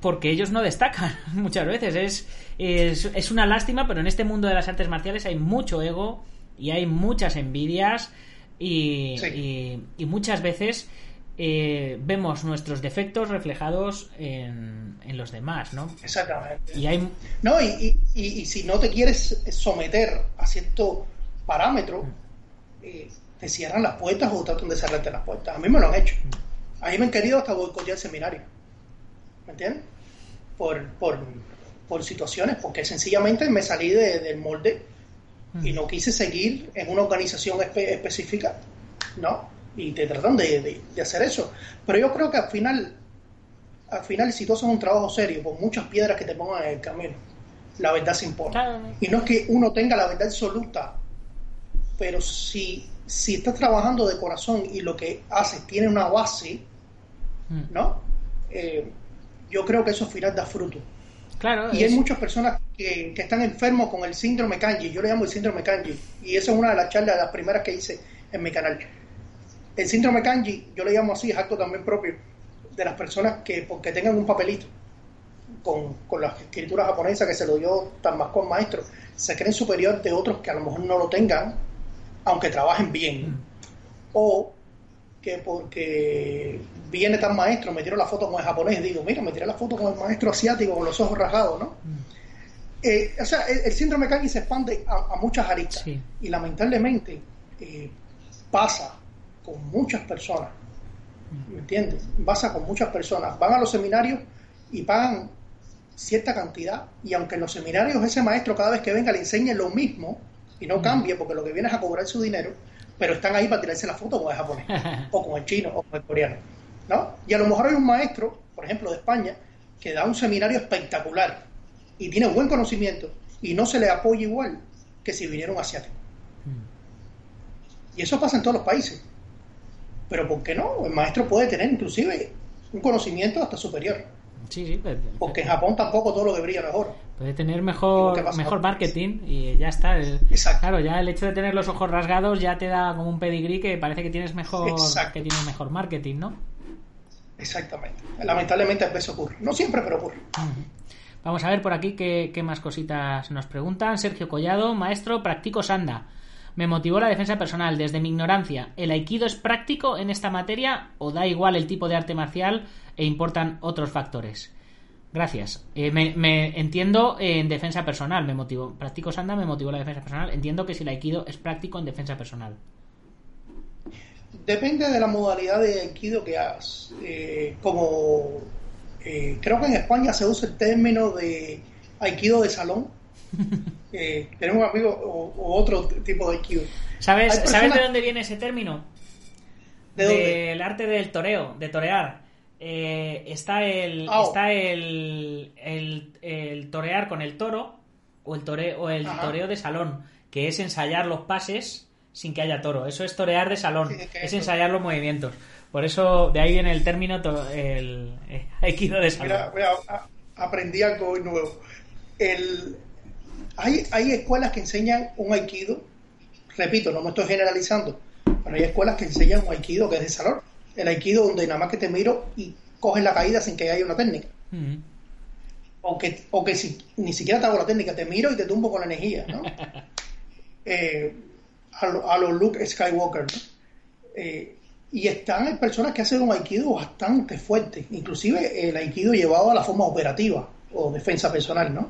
porque ellos no destacan muchas veces. Es, es, es una lástima, pero en este mundo de las artes marciales hay mucho ego y hay muchas envidias y, Sí. y- y muchas veces eh, vemos nuestros defectos reflejados en, en los demás, ¿no? Exactamente. Y hay... No, y, y, y- y si no te quieres someter a cierto parámetro, eh, te cierran las puertas o tratan de cerrarte las puertas. A mí me lo han hecho. A mí me han querido hasta boicotear el seminario. ¿Me entiendes? Por, por, por situaciones, porque sencillamente me salí de- del molde y no quise seguir en una organización espe- específica, ¿no? Y te tratan de, de- de hacer eso. Pero yo creo que al final, al final, si tú haces un trabajo serio, con muchas piedras que te pongan en el camino, la verdad se impone. Y no es que uno tenga la verdad absoluta, pero si, si estás trabajando de corazón y lo que haces tiene una base, Mm. ¿no? Eh, yo creo que eso al final da fruto. Claro, Y es- hay muchas personas que, que están enfermos con el síndrome Kanji. Yo le llamo el síndrome Kanji. Y esa es una de las charlas, las primeras que hice en mi canal. El síndrome Kanji, yo le llamo así, es acto también propio de las personas que, porque tengan un papelito con, con la escritura japonesa que se lo dio Tanmascón maestro, se creen superior de otros que a lo mejor no lo tengan, aunque trabajen bien. O que porque viene tan maestro, me tiro la foto con el japonés, digo, mira, me tiré la foto con el maestro asiático con los ojos rasgados, ¿no? Eh, o sea, el, el síndrome Kanji se expande a, a muchas aristas Sí. y lamentablemente eh, pasa con muchas personas, ¿me entiendes? Pasa con muchas personas, van a los seminarios y pagan cierta cantidad y aunque en los seminarios ese maestro cada vez que venga le enseñe lo mismo y no cambie porque lo que viene es a cobrar su dinero, pero están ahí para tirarse la foto con el japonés o con el chino o con el coreano, ¿no? Y a lo mejor hay un maestro, por ejemplo de España, que da un seminario espectacular y tiene buen conocimiento y no se le apoya igual que si viniera un asiático. Y eso pasa en todos los países. Pero ¿por qué no? El maestro puede tener inclusive un conocimiento hasta superior. Sí, sí, pues, Porque en Japón tampoco todo lo que brilla no es oro. puede tener Digo, ¿qué mejor, mejor marketing y ya está. El- Exacto. Claro, ya el hecho de tener los ojos rasgados ya te da como un pedigrí que parece que tienes mejor, Exacto. que tienes mejor marketing, ¿no? Exactamente. Lamentablemente a veces ocurre. No siempre, pero ocurre. Vamos a ver por aquí qué, qué más cositas nos preguntan. Sergio Collado, maestro, practico sanda. Me motivó la defensa personal desde mi ignorancia. ¿El aikido es práctico en esta materia o da igual el tipo de arte marcial e importan otros factores? Gracias. Eh, me, entiendo en defensa personal. Me motivó. Practico sanda, me motivó la defensa personal. Entiendo que si el aikido es práctico en defensa personal. Depende de la modalidad de aikido que hagas. Eh, como eh, creo que en España se usa el término de aikido de salón. Eh, tenemos un amigo o, o otro tipo de aikido. ¿Sabes, Hay ¿Sabes personas- de dónde viene ese término? ¿De dónde? del arte del toreo, de torear. Eh, está el Ah, oh. está el, el, el torear con el toro o el tore, o el Ajá. toreo de salón, que es ensayar los pases sin que haya toro. Eso es torear de salón, Sí, es ensayar los movimientos. Por eso de ahí viene el término to- el eh, aikido de salón. Mira, aprendí algo nuevo. El, hay, hay escuelas que enseñan un aikido, repito, no me estoy generalizando, pero hay escuelas que enseñan un aikido que es de salón. El aikido donde nada más que te miro y coges la caída sin que haya una técnica. O que, o que si, ni siquiera te hago la técnica, te miro y te tumbo con la energía, ¿no? Eh, a, lo, a lo Luke Skywalker, ¿no? Eh, y están hay personas que hacen un aikido bastante fuerte, inclusive el aikido llevado a la forma operativa o defensa personal, ¿no?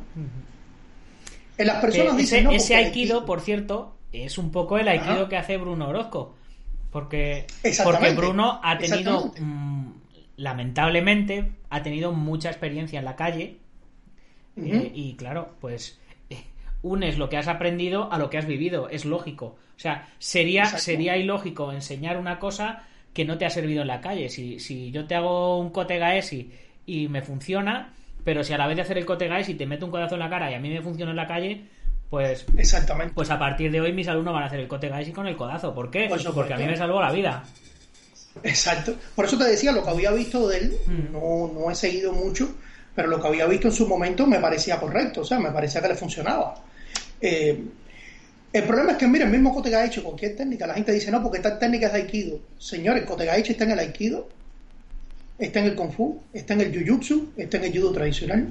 En las personas Que dicen, ese, no, aikido, por cierto, es un poco el aikido Ajá. que hace Bruno Orozco. Porque, porque Bruno ha tenido, mm, lamentablemente, ha tenido mucha experiencia en la calle. Eh, y claro, pues eh, unes lo que has aprendido a lo que has vivido. Es lógico. O sea, sería, Exacto. sería ilógico enseñar una cosa que no te ha servido en la calle. Si, si yo te hago un kote gaeshi y me funciona, pero si a la vez de hacer el kote gaeshi te meto un codazo en la cara y a mí me funciona en la calle, pues Exactamente. pues a partir de hoy mis alumnos van a hacer el kote gaeshi con el codazo. ¿Por qué? Supuesto. Porque a mí me salvó la vida. Exacto. Por eso te decía, lo que había visto de él, Mm. no, no he seguido mucho, pero lo que había visto en su momento me parecía correcto, o sea, me parecía que le funcionaba. Eh, el problema es que, mira, el mismo Kotegaichi, cualquier técnica, la gente dice, no, porque esta técnica es de Aikido. Señores, Kotegaichi está en el Aikido, está en el Kung Fu, está en el Jujutsu, está en el Judo tradicional.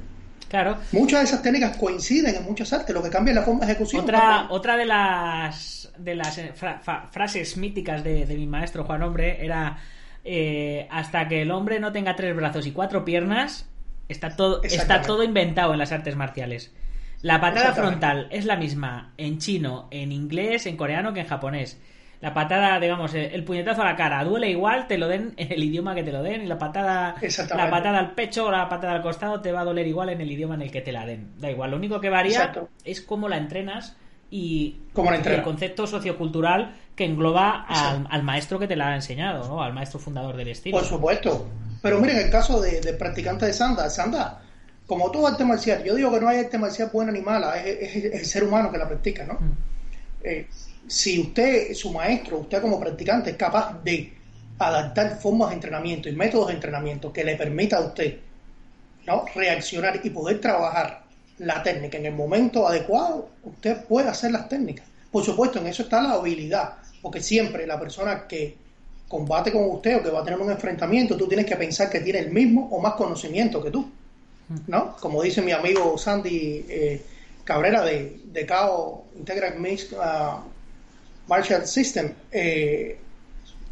Claro. Muchas de esas técnicas coinciden en muchas artes, lo que cambia es la forma de ejecución. Otra, otra de las de las eh, fra- frases míticas de, de mi maestro Juan Hombre era eh, hasta que el hombre no tenga tres brazos y cuatro piernas, está todo, está todo inventado en las artes marciales. La patada frontal es la misma en chino, en inglés, en coreano que en japonés. La patada, digamos, eh, el puñetazo a la cara duele igual, te lo den en el idioma que te lo den. Y la patada, la patada al pecho o la patada al costado te va a doler igual en el idioma en el que te la den. Da igual, lo único que varía Exacto. es cómo la entrenas y Cómo la el concepto sociocultural que engloba al, maestro que te la ha enseñado, ¿no? Al maestro fundador del estilo. Por supuesto. Pero miren, el caso de- practicante de Sanda, Sanda, como todo arte marcial, yo digo que no hay arte marcial buena ni mala, es, es- es el ser humano que la practica, ¿no? Mm. Eh, si usted, su maestro, usted como practicante es capaz de adaptar formas de entrenamiento y métodos de entrenamiento que le permita a usted ¿no? reaccionar y poder trabajar la técnica en el momento adecuado, usted puede hacer las técnicas. Por supuesto, en eso está la habilidad, porque siempre la persona que combate con usted o que va a tener un enfrentamiento, tú tienes que pensar que tiene el mismo o más conocimiento que tú. ¿no? Como dice mi amigo Sandy eh, Cabrera de, de CAO Integral Mixed uh, Martial System, eh,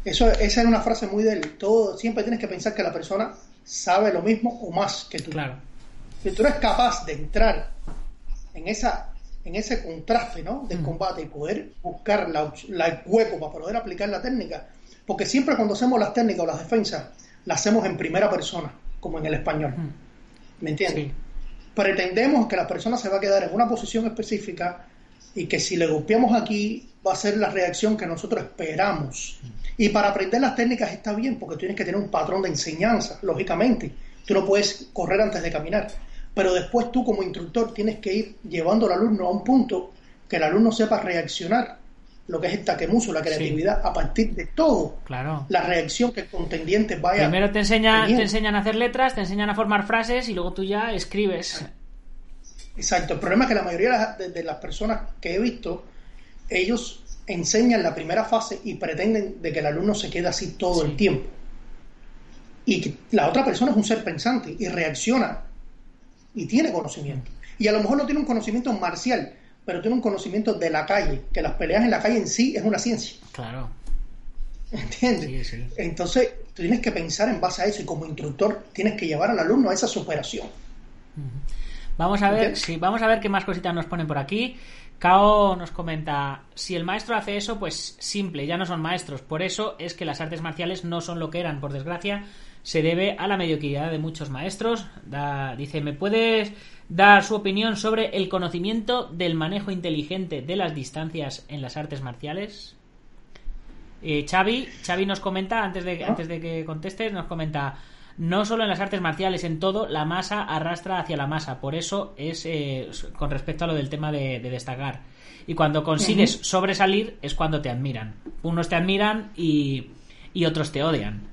eso, esa era una frase muy de él. Todo, siempre tienes que pensar que la persona sabe lo mismo o más que tú. Claro. Si tú eres capaz de entrar en esa en ese contraste ¿no? del Mm. combate y poder buscar la, la- el hueco para poder aplicar la técnica, porque siempre cuando hacemos las técnicas o las defensas, las hacemos en primera persona, como en el español. Mm. ¿Me entiendes? Sí. Pretendemos que la persona se va a quedar en una posición específica y que si le golpeamos aquí va a ser la reacción que nosotros esperamos. Y para aprender las técnicas está bien, porque tienes que tener un patrón de enseñanza, lógicamente. Tú no puedes correr antes de caminar. Pero después tú como instructor tienes que ir llevando al alumno a un punto que el alumno sepa reaccionar, lo que es el taquemuso, la creatividad, a partir de todo Claro. la reacción que el contendiente vaya Primero te, enseña, te enseñan a hacer letras, te enseñan a formar frases y luego tú ya escribes. Exacto. El problema es que la mayoría de las, de- de las personas que he visto, ellos enseñan la primera fase y pretenden de que el alumno se quede así todo Sí. el tiempo. Y que la otra persona es un ser pensante y reacciona y tiene conocimiento. Y a lo mejor no tiene un conocimiento marcial, pero tiene un conocimiento de la calle, que las peleas en la calle en sí es una ciencia. Claro. ¿Entiendes? Sí, sí. Entonces, tú tienes que pensar en base a eso y como instructor tienes que llevar al alumno a esa superación. Vamos a ver, ¿Entiendes? sí, vamos a ver qué más cositas nos ponen por aquí. Kao nos comenta, si el maestro hace eso, pues simple, ya no son maestros. Por eso es que las artes marciales no son lo que eran, por desgracia. Se debe a la mediocridad de muchos maestros. Da- dice, ¿me puedes dar su opinión sobre el conocimiento del manejo inteligente de las distancias en las artes marciales? Eh, Xavi, Xavi nos comenta, antes de, antes de que contestes, nos comenta, no solo en las artes marciales, en todo, la masa arrastra hacia la masa. Por eso es eh, con respecto a lo del tema de, de destacar. Y cuando consigues sobresalir es cuando te admiran. Unos te admiran y, y otros te odian.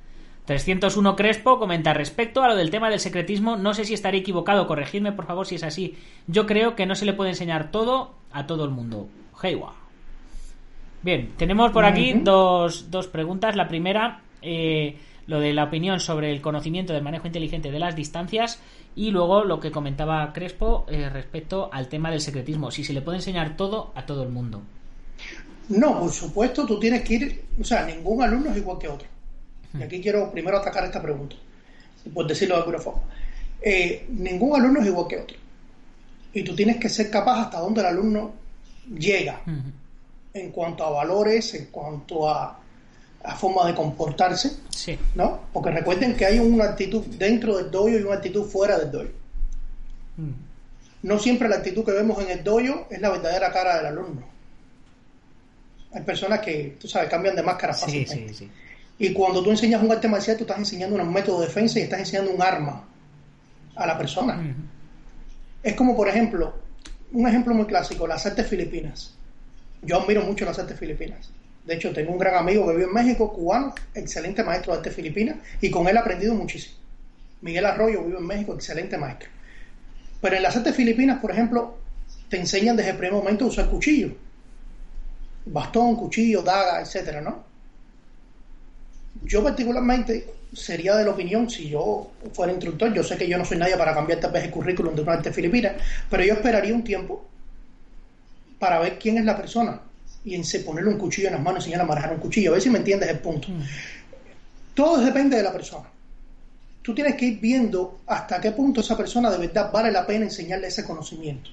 301 Crespo comenta respecto a lo del tema del secretismo, no sé si estaré equivocado, corregidme por favor si es así. Yo creo que no se le puede enseñar todo a todo el mundo. Heiwa. Bien, tenemos por aquí dos, dos preguntas. La primera, eh, lo de la opinión sobre el conocimiento del manejo inteligente de las distancias y luego lo que comentaba Crespo eh, respecto al tema del secretismo, si se le puede enseñar todo a todo el mundo. No, por supuesto, tú tienes que ir, o sea, ningún alumno es igual que otro. Y aquí quiero primero atacar esta pregunta, por decirlo de alguna forma. Eh, ningún alumno es igual que otro. Y tú tienes que ser capaz hasta donde el alumno llega en cuanto a valores, en cuanto a, a forma de comportarse, Sí, ¿no? Porque recuerden que hay una actitud dentro del dojo y una actitud fuera del dojo. Mm. No siempre la actitud que vemos en el dojo es la verdadera cara del alumno. Hay personas que, tú sabes, cambian de máscara sí, fácilmente. sí, sí. Y cuando tú enseñas un arte marcial, tú estás enseñando un método de defensa y estás enseñando un arma a la persona. Es como, por ejemplo, un ejemplo muy clásico, las artes filipinas. Yo admiro mucho las artes filipinas. De hecho, tengo un gran amigo que vive en México, cubano, excelente maestro de artes filipinas, y con él he aprendido muchísimo. Miguel Arroyo vive en México, excelente maestro. Pero en las artes filipinas, por ejemplo, te enseñan desde el primer momento a usar cuchillo. Bastón, cuchillo, daga, etcétera, ¿no? Yo particularmente sería de la opinión, si yo fuera instructor, yo sé que yo no soy nadie para cambiar tal vez el currículum de una arte filipina, pero yo esperaría un tiempo para ver quién es la persona y en ponerle un cuchillo en las manos y enseñarle a manejar un cuchillo, a ver si me entiendes el punto. Mm. Todo depende de la persona. Tú tienes que ir viendo hasta qué punto esa persona de verdad vale la pena enseñarle ese conocimiento.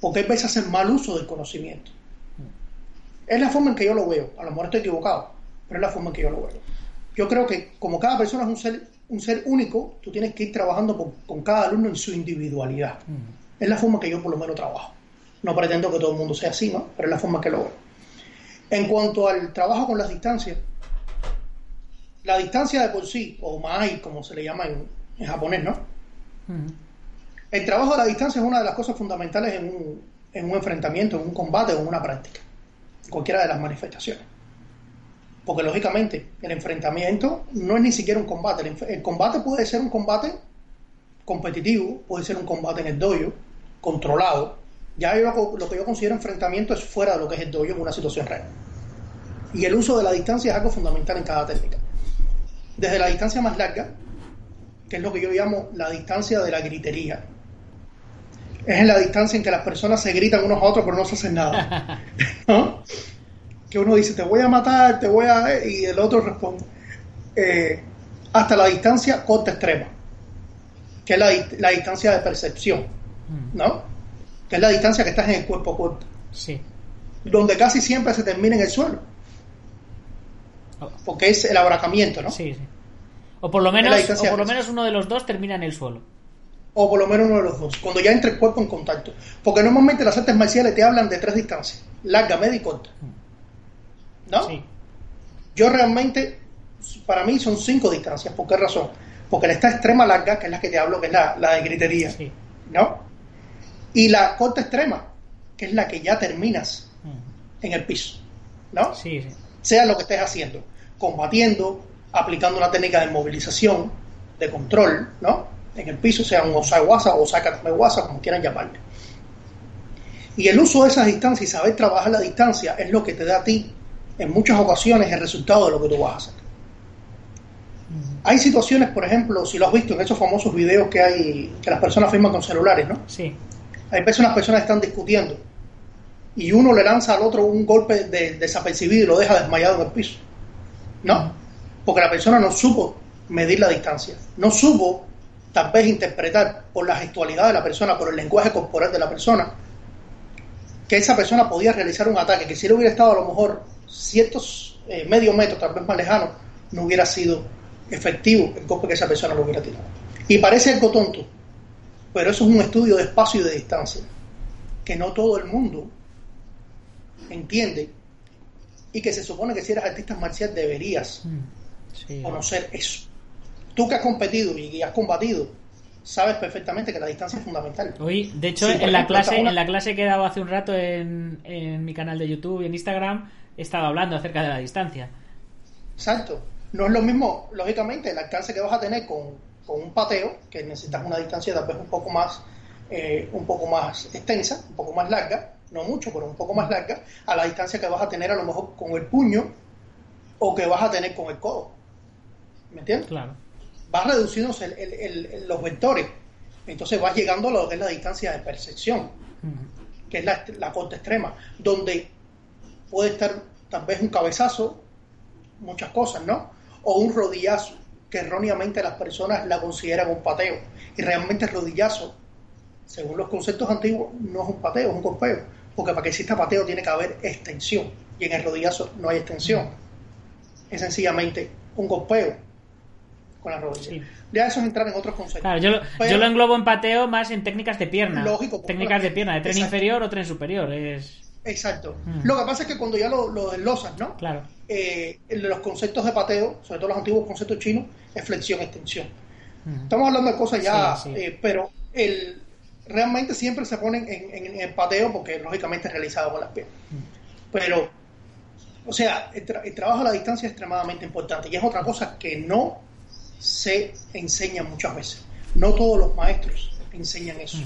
Porque hay veces hacen mal uso del conocimiento. Es la forma en que yo lo veo. A lo mejor estoy equivocado, pero es la forma en que yo lo veo. Yo creo que como cada persona es un ser, un ser único, tú tienes que ir trabajando con, con cada alumno en su individualidad. Es la forma que yo por lo menos trabajo. No pretendo que todo el mundo sea así, ¿no? Pero es la forma que lo veo. En cuanto al trabajo con las distancias, la distancia de por sí, o mai, como se le llama en, en japonés, ¿no? Mm. El trabajo a la distancia es una de las cosas fundamentales en un, en un enfrentamiento, en un combate o en una práctica, cualquiera de las manifestaciones. Porque lógicamente el enfrentamiento no es ni siquiera un combate. El, combate puede ser un combate competitivo, puede ser un combate en el dojo, controlado. Ya yo lo que yo considero enfrentamiento es fuera de lo que es el dojo en una situación real. Y el uso de la distancia es algo fundamental en cada técnica. Desde la distancia más larga, que es lo que yo llamo la distancia de la gritería. Es en la distancia en que las personas se gritan unos a otros pero no se hacen nada. ¿No? Que uno dice, te voy a matar, te voy a... y el otro responde. Eh, hasta la distancia corta extrema, que es la, la distancia de percepción, Mm. ¿no? Que es la distancia que estás en el cuerpo corto, Sí. donde casi siempre se termina en el suelo, porque es el abracamiento, ¿no? Sí, sí. O por lo menos, o por lo menos uno de los dos termina en el suelo. o por lo menos uno de los dos, cuando ya entra el cuerpo en contacto. Porque normalmente las artes marciales te hablan de tres distancias, larga, media y corta. ¿No? Sí. Yo realmente, para mí son cinco distancias. ¿Por qué razón? Porque está extrema larga, que es la que te hablo, que es la, la de gritería, Sí. ¿no? Y la corta extrema, que es la que ya terminas Mm. en el piso, ¿no? Sí, sí. sea lo que estés haciendo, combatiendo, aplicando una técnica de movilización, de control, ¿no? En el piso, sea un osawasa o osakatamewasa, como quieran llamarle. Y el uso de esas distancias y saber trabajar la distancia es lo que te da a ti, en muchas ocasiones, el resultado de lo que tú vas a hacer. Hay situaciones, por ejemplo, si lo has visto en esos famosos videos que hay, que las personas filman con celulares, ¿no? Sí. Hay veces unas personas están discutiendo y uno le lanza al otro un golpe de, desapercibido y lo deja desmayado en el piso. ¿No? Porque la persona no supo medir la distancia, no supo tal vez interpretar por la gestualidad de la persona, por el lenguaje corporal de la persona, que esa persona podía realizar un ataque, que si él hubiera estado a lo mejor ciertos eh, medio metros, tal vez más lejanos, no hubiera sido efectivo el golpe que esa persona lo hubiera tirado. Y parece algo tonto, pero eso es un estudio de espacio y de distancia, que no todo el mundo entiende y que se supone que si eres artista marcial deberías Mm. Sí. conocer eso. Tú que has competido y has combatido, sabes perfectamente que la distancia es fundamental. Hoy, de hecho, Sí, en la clase, en la clase que he dado hace un rato en, en mi canal de YouTube y en Instagram, estado hablando acerca de la distancia. Exacto. No es lo mismo, lógicamente, el alcance que vas a tener con, con un pateo, que necesitas una distancia tal vez un poco más, eh, un poco más extensa, un poco más larga, no mucho, pero un poco más larga, a la distancia que vas a tener a lo mejor con el puño o que vas a tener con el codo. ¿Me entiendes? Claro. vas reduciéndose el- el- los vectores. Entonces vas llegando a lo que es la distancia de percepción, que es la, la corta extrema, donde puede estar tal vez un cabezazo, muchas cosas, ¿no? O un rodillazo, que erróneamente las personas la consideran un pateo. Y realmente el rodillazo, según los conceptos antiguos, no es un pateo, es un golpeo. Porque para que exista pateo tiene que haber extensión. Y en el rodillazo no hay extensión. Es sencillamente un golpeo con la rodilla. Sí. Ya eso es entrar en otros conceptos. Claro, yo lo, Pero- yo lo englobo en pateo más en técnicas de pierna. Lógico, técnicas de pierna, de tren Exacto. inferior o tren superior. Es. Exacto. Mm. Lo que pasa es que cuando ya lo, lo desglosas, ¿no? Claro. Eh, los conceptos de pateo, sobre todo los antiguos conceptos chinos, es flexión-extensión. Mm. Estamos hablando de cosas ya, Sí, sí. eh, pero el, realmente siempre se ponen en, en- pateo porque lógicamente es realizado con las piernas. Mm. Pero, o sea, el, tra- el trabajo a la distancia es extremadamente importante y es otra cosa que no se enseña muchas veces. No todos los maestros enseñan eso.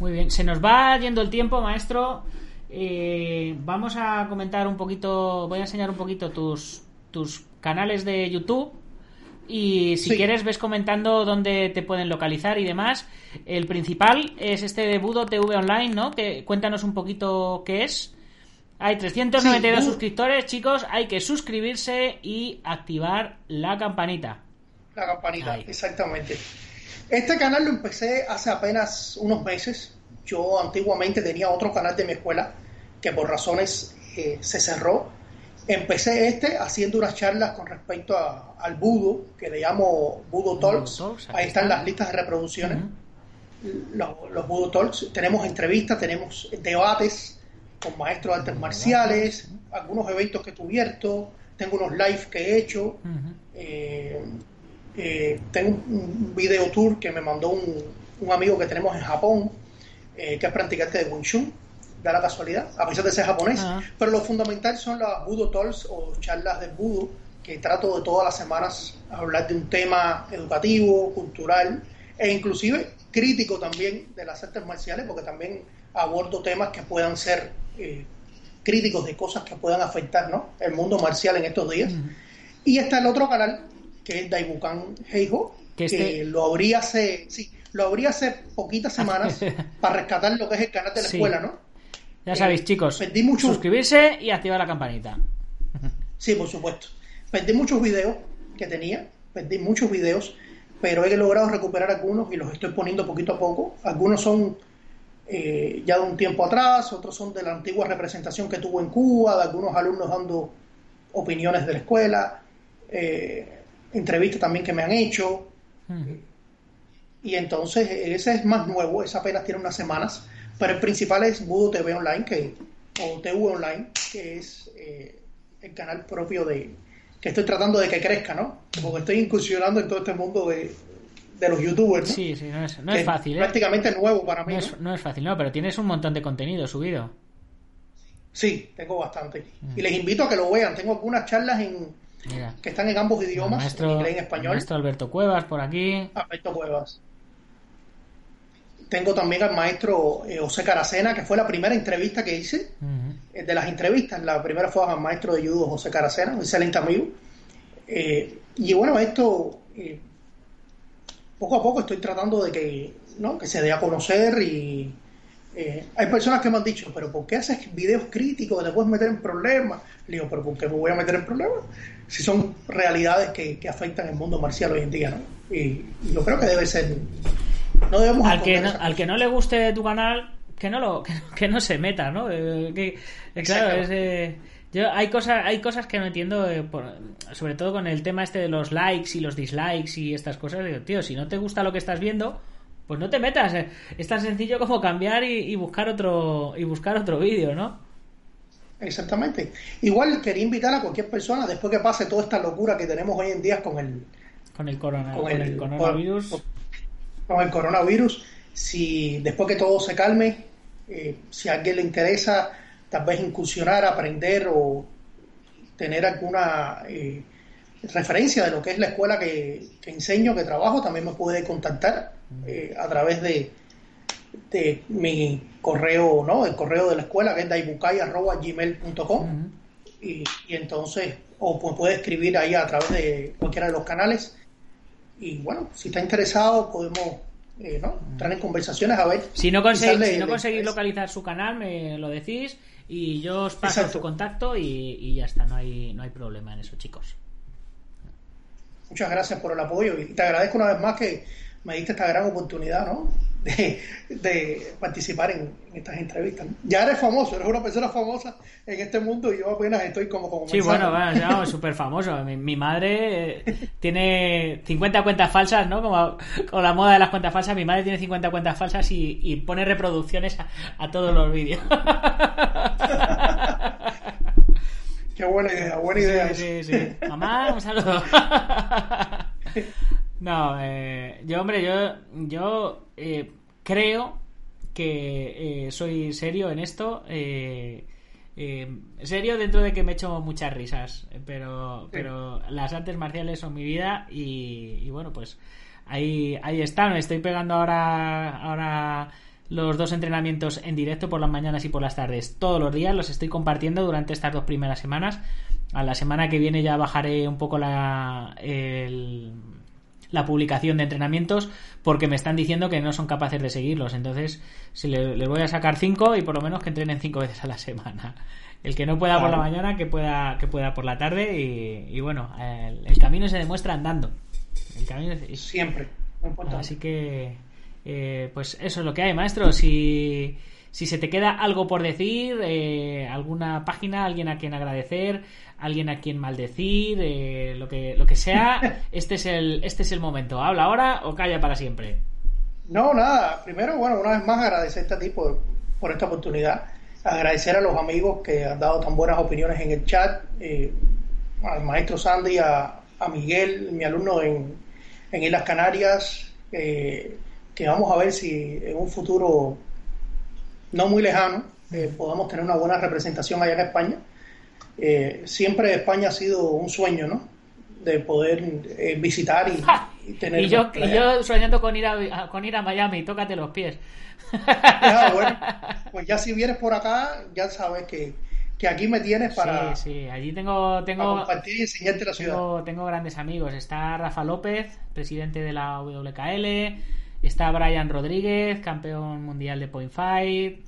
Muy bien, se nos va yendo el tiempo, maestro. Eh, vamos a comentar un poquito, voy a enseñar un poquito tus, tus canales de YouTube. Y si Sí. quieres, ves comentando dónde te pueden localizar y demás. El principal es este de Budo TV Online, ¿no? Que cuéntanos un poquito qué es. Hay 392 Sí, Bu- suscriptores, chicos. Hay que suscribirse y activar la campanita. La campanita, Ahí. exactamente. Este canal lo empecé hace apenas unos meses. Yo antiguamente tenía otro canal de mi escuela que por razones eh, se cerró. Empecé este haciendo unas charlas con respecto a- al budo, que le llamo Budo Talks. Ahí están está. las listas de reproducciones. Los, los Budo Talks. Tenemos entrevistas, tenemos debates con maestros de artes marciales, algunos eventos que he cubierto, tengo unos live que he hecho. Eh, eh, tengo un un video tour que me mandó un, un amigo que tenemos en Japón, eh, que es practicante de Wing Chun, da la casualidad, a pesar de ser japonés. Ah. Pero lo fundamental son las Budo Talks o charlas de Budo, que trato de todas las semanas hablar de un tema educativo, cultural e inclusive crítico también de las artes marciales, porque también abordo temas que puedan ser eh, críticos de cosas que puedan afectar ¿no? el mundo marcial en estos días. Y está el otro canal, que es Daibukan Heiho, Que que, este- lo abrí hace, sí, lo abrí hace poquitas semanas para rescatar lo que es el canal de la Sí. escuela, ¿no? Ya sabéis, chicos, perdí mucho- suscribirse y activar la campanita. Sí, por supuesto. Perdí muchos videos que tenía, perdí muchos videos, pero he logrado recuperar algunos y los estoy poniendo poquito a poco. Algunos son eh, ya de un tiempo atrás, otros son de la antigua representación que tuvo en Cuba, de algunos alumnos dando opiniones de la escuela, eh, entrevistas también que me han hecho. Y entonces ese es más nuevo, ese apenas tiene unas semanas, pero el principal es Budo TV Online, que, o TV Online, que es eh, el canal propio de que estoy tratando de que crezca, ¿no? Porque estoy incursionando en todo este mundo de, de los youtubers, ¿no? Sí, sí, no es, no es fácil, ¿eh? Prácticamente nuevo para mí, No es, no es fácil, no, pero tienes un montón de contenido subido. Sí, tengo bastante. Mm. Y les invito a que lo vean. Tengo algunas charlas en, Mira, que están en ambos idiomas, en inglés y en español. maestro Alberto Cuevas por aquí. Alberto Cuevas. Tengo también al maestro eh, José Caracena, que fue la primera entrevista que hice. Ujú. Eh, de las entrevistas, la primera fue al maestro de judo José Caracena, un excelente amigo. Eh, y bueno, esto eh, poco a poco estoy tratando de que, ¿no? que se dé a conocer y eh, hay personas que me han dicho, pero ¿por qué haces videos críticos que te puedes meter en problemas? Le digo, pero ¿por qué me voy a meter en problemas? Si son realidades que, que afectan el mundo marcial hoy en día, ¿no? Y, y yo creo que debe ser... No debemos Al que no, al que no le guste tu canal, que no lo que, no- que no se meta, ¿no? Eh, que, eh, claro, es, eh, yo hay cosas hay cosas que no entiendo, eh, por- sobre todo con el tema este de los likes y los dislikes y estas cosas. Digo, tío, si no te gusta lo que estás viendo, pues no te metas. Es tan sencillo como cambiar y, y buscar otro y buscar otro vídeo, ¿no? Exactamente. Igual quería invitar a cualquier persona, después que pase toda esta locura que tenemos hoy en día con el, Con el corona, con con el, el coronavirus. con- con el coronavirus, si después que todo se calme, eh, si a alguien le interesa tal vez incursionar, aprender o tener alguna eh, referencia de lo que es la escuela que, que enseño, que trabajo, también me puede contactar eh, a través de, de mi correo, ¿no? El correo de la escuela que es daibukai.gmail.com Ujú. y, y entonces, o pues puede escribir ahí a través de cualquiera de los canales. Y bueno, si está interesado, podemos eh, ¿no? entrar en conversaciones a ver. Si no, conseguís, si no localizar su canal, me lo decís y yo os paso Exacto. su contacto y, y ya está, no hay, no hay problema en eso, chicos. Muchas gracias por el apoyo y te agradezco una vez más que me diste esta gran oportunidad ¿no? De, de participar en, en estas entrevistas. ¿no? Ya eres famoso, eres una persona famosa en este mundo y yo apenas estoy como como Sí, bueno, bueno, ya, súper famoso. Mi, mi madre eh, tiene 50 cuentas falsas, ¿no? Como con la moda de las cuentas falsas, mi madre tiene 50 cuentas falsas y, y pone reproducciones a, a todos los vídeos. Qué buena idea, buena idea. eso. Sí, sí, sí. Mamá, un saludo. No, eh, yo, hombre, yo, yo eh, creo que eh, soy serio en esto. eh, Eh, serio dentro de que me echo muchas risas, pero, pero las artes marciales son mi vida y, y bueno, pues ahí, ahí está. Me estoy pegando ahora, ahora los dos entrenamientos en directo por las mañanas y por las tardes todos los días. Los estoy compartiendo durante estas dos primeras semanas. A la semana que viene ya bajaré un poco la, el, la publicación de entrenamientos porque me están diciendo que no son capaces de seguirlos. Entonces, si le, les voy a sacar cinco y por lo menos que entrenen cinco veces a la semana. El que no pueda por la mañana, que pueda, que pueda por la tarde. Y, bueno, el, camino se demuestra andando. El camino Siempre. Así que, eh, pues eso es lo que hay, maestro. Si si se te queda algo por decir, eh, alguna página, alguien a quien agradecer, alguien a quien maldecir, eh, lo que lo que sea, este es el este es el momento. Habla ahora o calla para siempre. No, nada. Primero, bueno, una vez más agradecerte a ti por, por esta oportunidad. Agradecer a los amigos que han dado tan buenas opiniones en el chat, eh, al maestro Sandy, a, a, Miguel, mi alumno en, en Islas Canarias, que vamos a ver si en un futuro no muy lejano eh, podamos tener una buena representación allá en España. Eh, siempre España ha sido un sueño, ¿no? De poder eh, visitar y, tener. Y yo, y yo soñando con ir, a, con ir a Miami, tócate los pies. bueno, pues ya si vienes por acá, ya sabes que, que aquí me tienes para. Sí, sí, allí tengo. tengo compartir y enseñarte la ciudad. Tengo grandes amigos. Está Rafa López, presidente de la WKL. Está Brian Rodríguez, campeón mundial de Point Fight.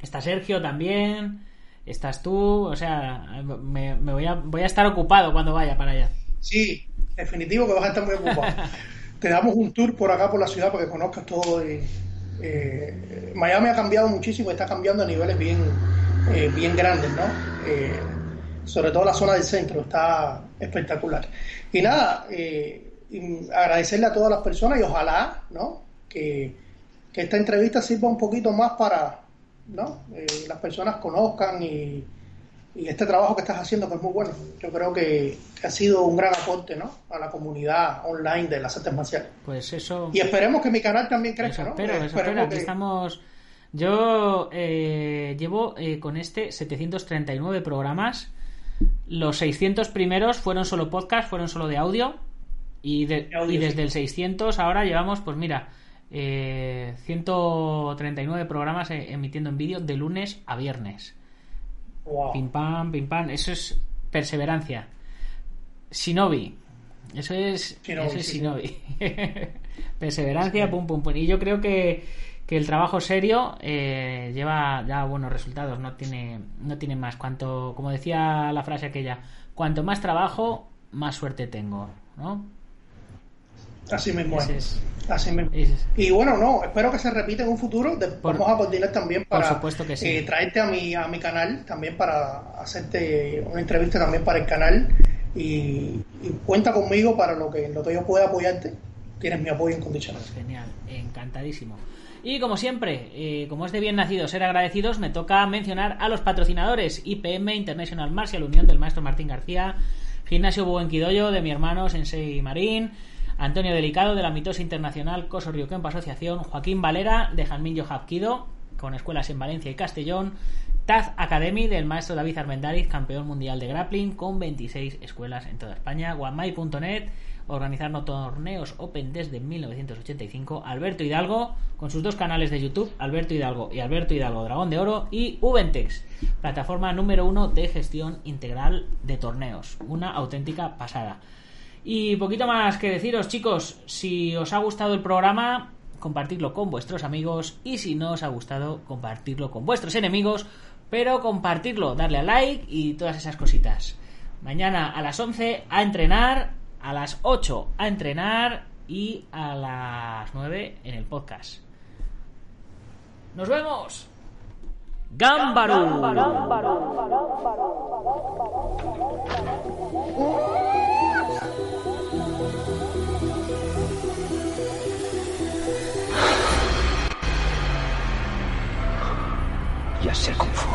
Está Sergio también. Estás tú. O sea, me, voy, a, voy a estar ocupado cuando vaya para allá. Sí, definitivo que vas a estar muy ocupado. Te damos un tour por acá, por la ciudad, para que conozcas todo. Eh, Miami ha cambiado muchísimo, está cambiando a niveles bien, eh, bien grandes, ¿no? Eh, sobre todo la zona del centro, está espectacular. Y nada, agradecerle a todas las personas y ojalá, ¿no? que, esta entrevista sirva un poquito más para ¿no? Eh, las personas conozcan y, este trabajo que estás haciendo que es muy bueno. Yo creo que, ha sido un gran aporte ¿no? a la comunidad online de las artes marciales. Pues eso. Y esperemos que mi canal también crezca. ¿no? Espero, espero, estamos. Yo eh, llevo eh, con este 739 programas. Los 600 primeros fueron solo podcast, fueron solo de audio. Y, y desde el 600 ahora llevamos, pues mira, eh, 139 programas e-, emitiendo en vídeo de lunes a viernes. Pim pam, pim pam. Eso es perseverancia. Shinobi. Eso es Shinobi. perseverancia, pum, pum, pum. Y yo creo que, que el trabajo serio eh, lleva ya buenos resultados. No tiene, no tiene más. Cuanto, como decía la frase aquella, cuanto más trabajo, más suerte tengo. ¿no? Así mismo es. Así mismo. Y bueno, no, espero que se repita en un futuro. Vamos a coordinar también para eh, traerte a mi, a mi canal, también para hacerte una entrevista también para el canal. Y, cuenta conmigo para lo que, lo que yo pueda apoyarte. Tienes mi apoyo incondicional. Pues genial, encantadísimo. Y como siempre, eh, como es de bien nacido ser agradecidos, me toca mencionar a los patrocinadores IPM International Martial Unión del maestro Martín García, Gimnasio Buenquidoyo de mi hermano Sensei Marín, Antonio Delicado de la Mitosa Internacional Coso Río Kempo Asociación, Joaquín Valera de Janmillo Japquido, con escuelas en Valencia y Castellón, Taz Academy del maestro David Armendariz, campeón mundial de grappling, con 26 escuelas en toda España, guamay.net, organizando torneos Open desde 1985, Alberto Hidalgo, con sus dos canales de YouTube, Alberto Hidalgo y Alberto Hidalgo Dragón de Oro, y Ubentex, plataforma número uno de gestión integral de torneos, una auténtica pasada. Y poquito más que deciros, chicos, si os ha gustado el programa, compartirlo con vuestros amigos y si no os ha gustado, compartirlo con vuestros enemigos, pero compartirlo, darle a like y todas esas cositas. Mañana a las 11 a entrenar, a las 8 a entrenar y a las 9 en el podcast. ¡Nos vemos! ¡Gámbaro! Ya Kung Fu.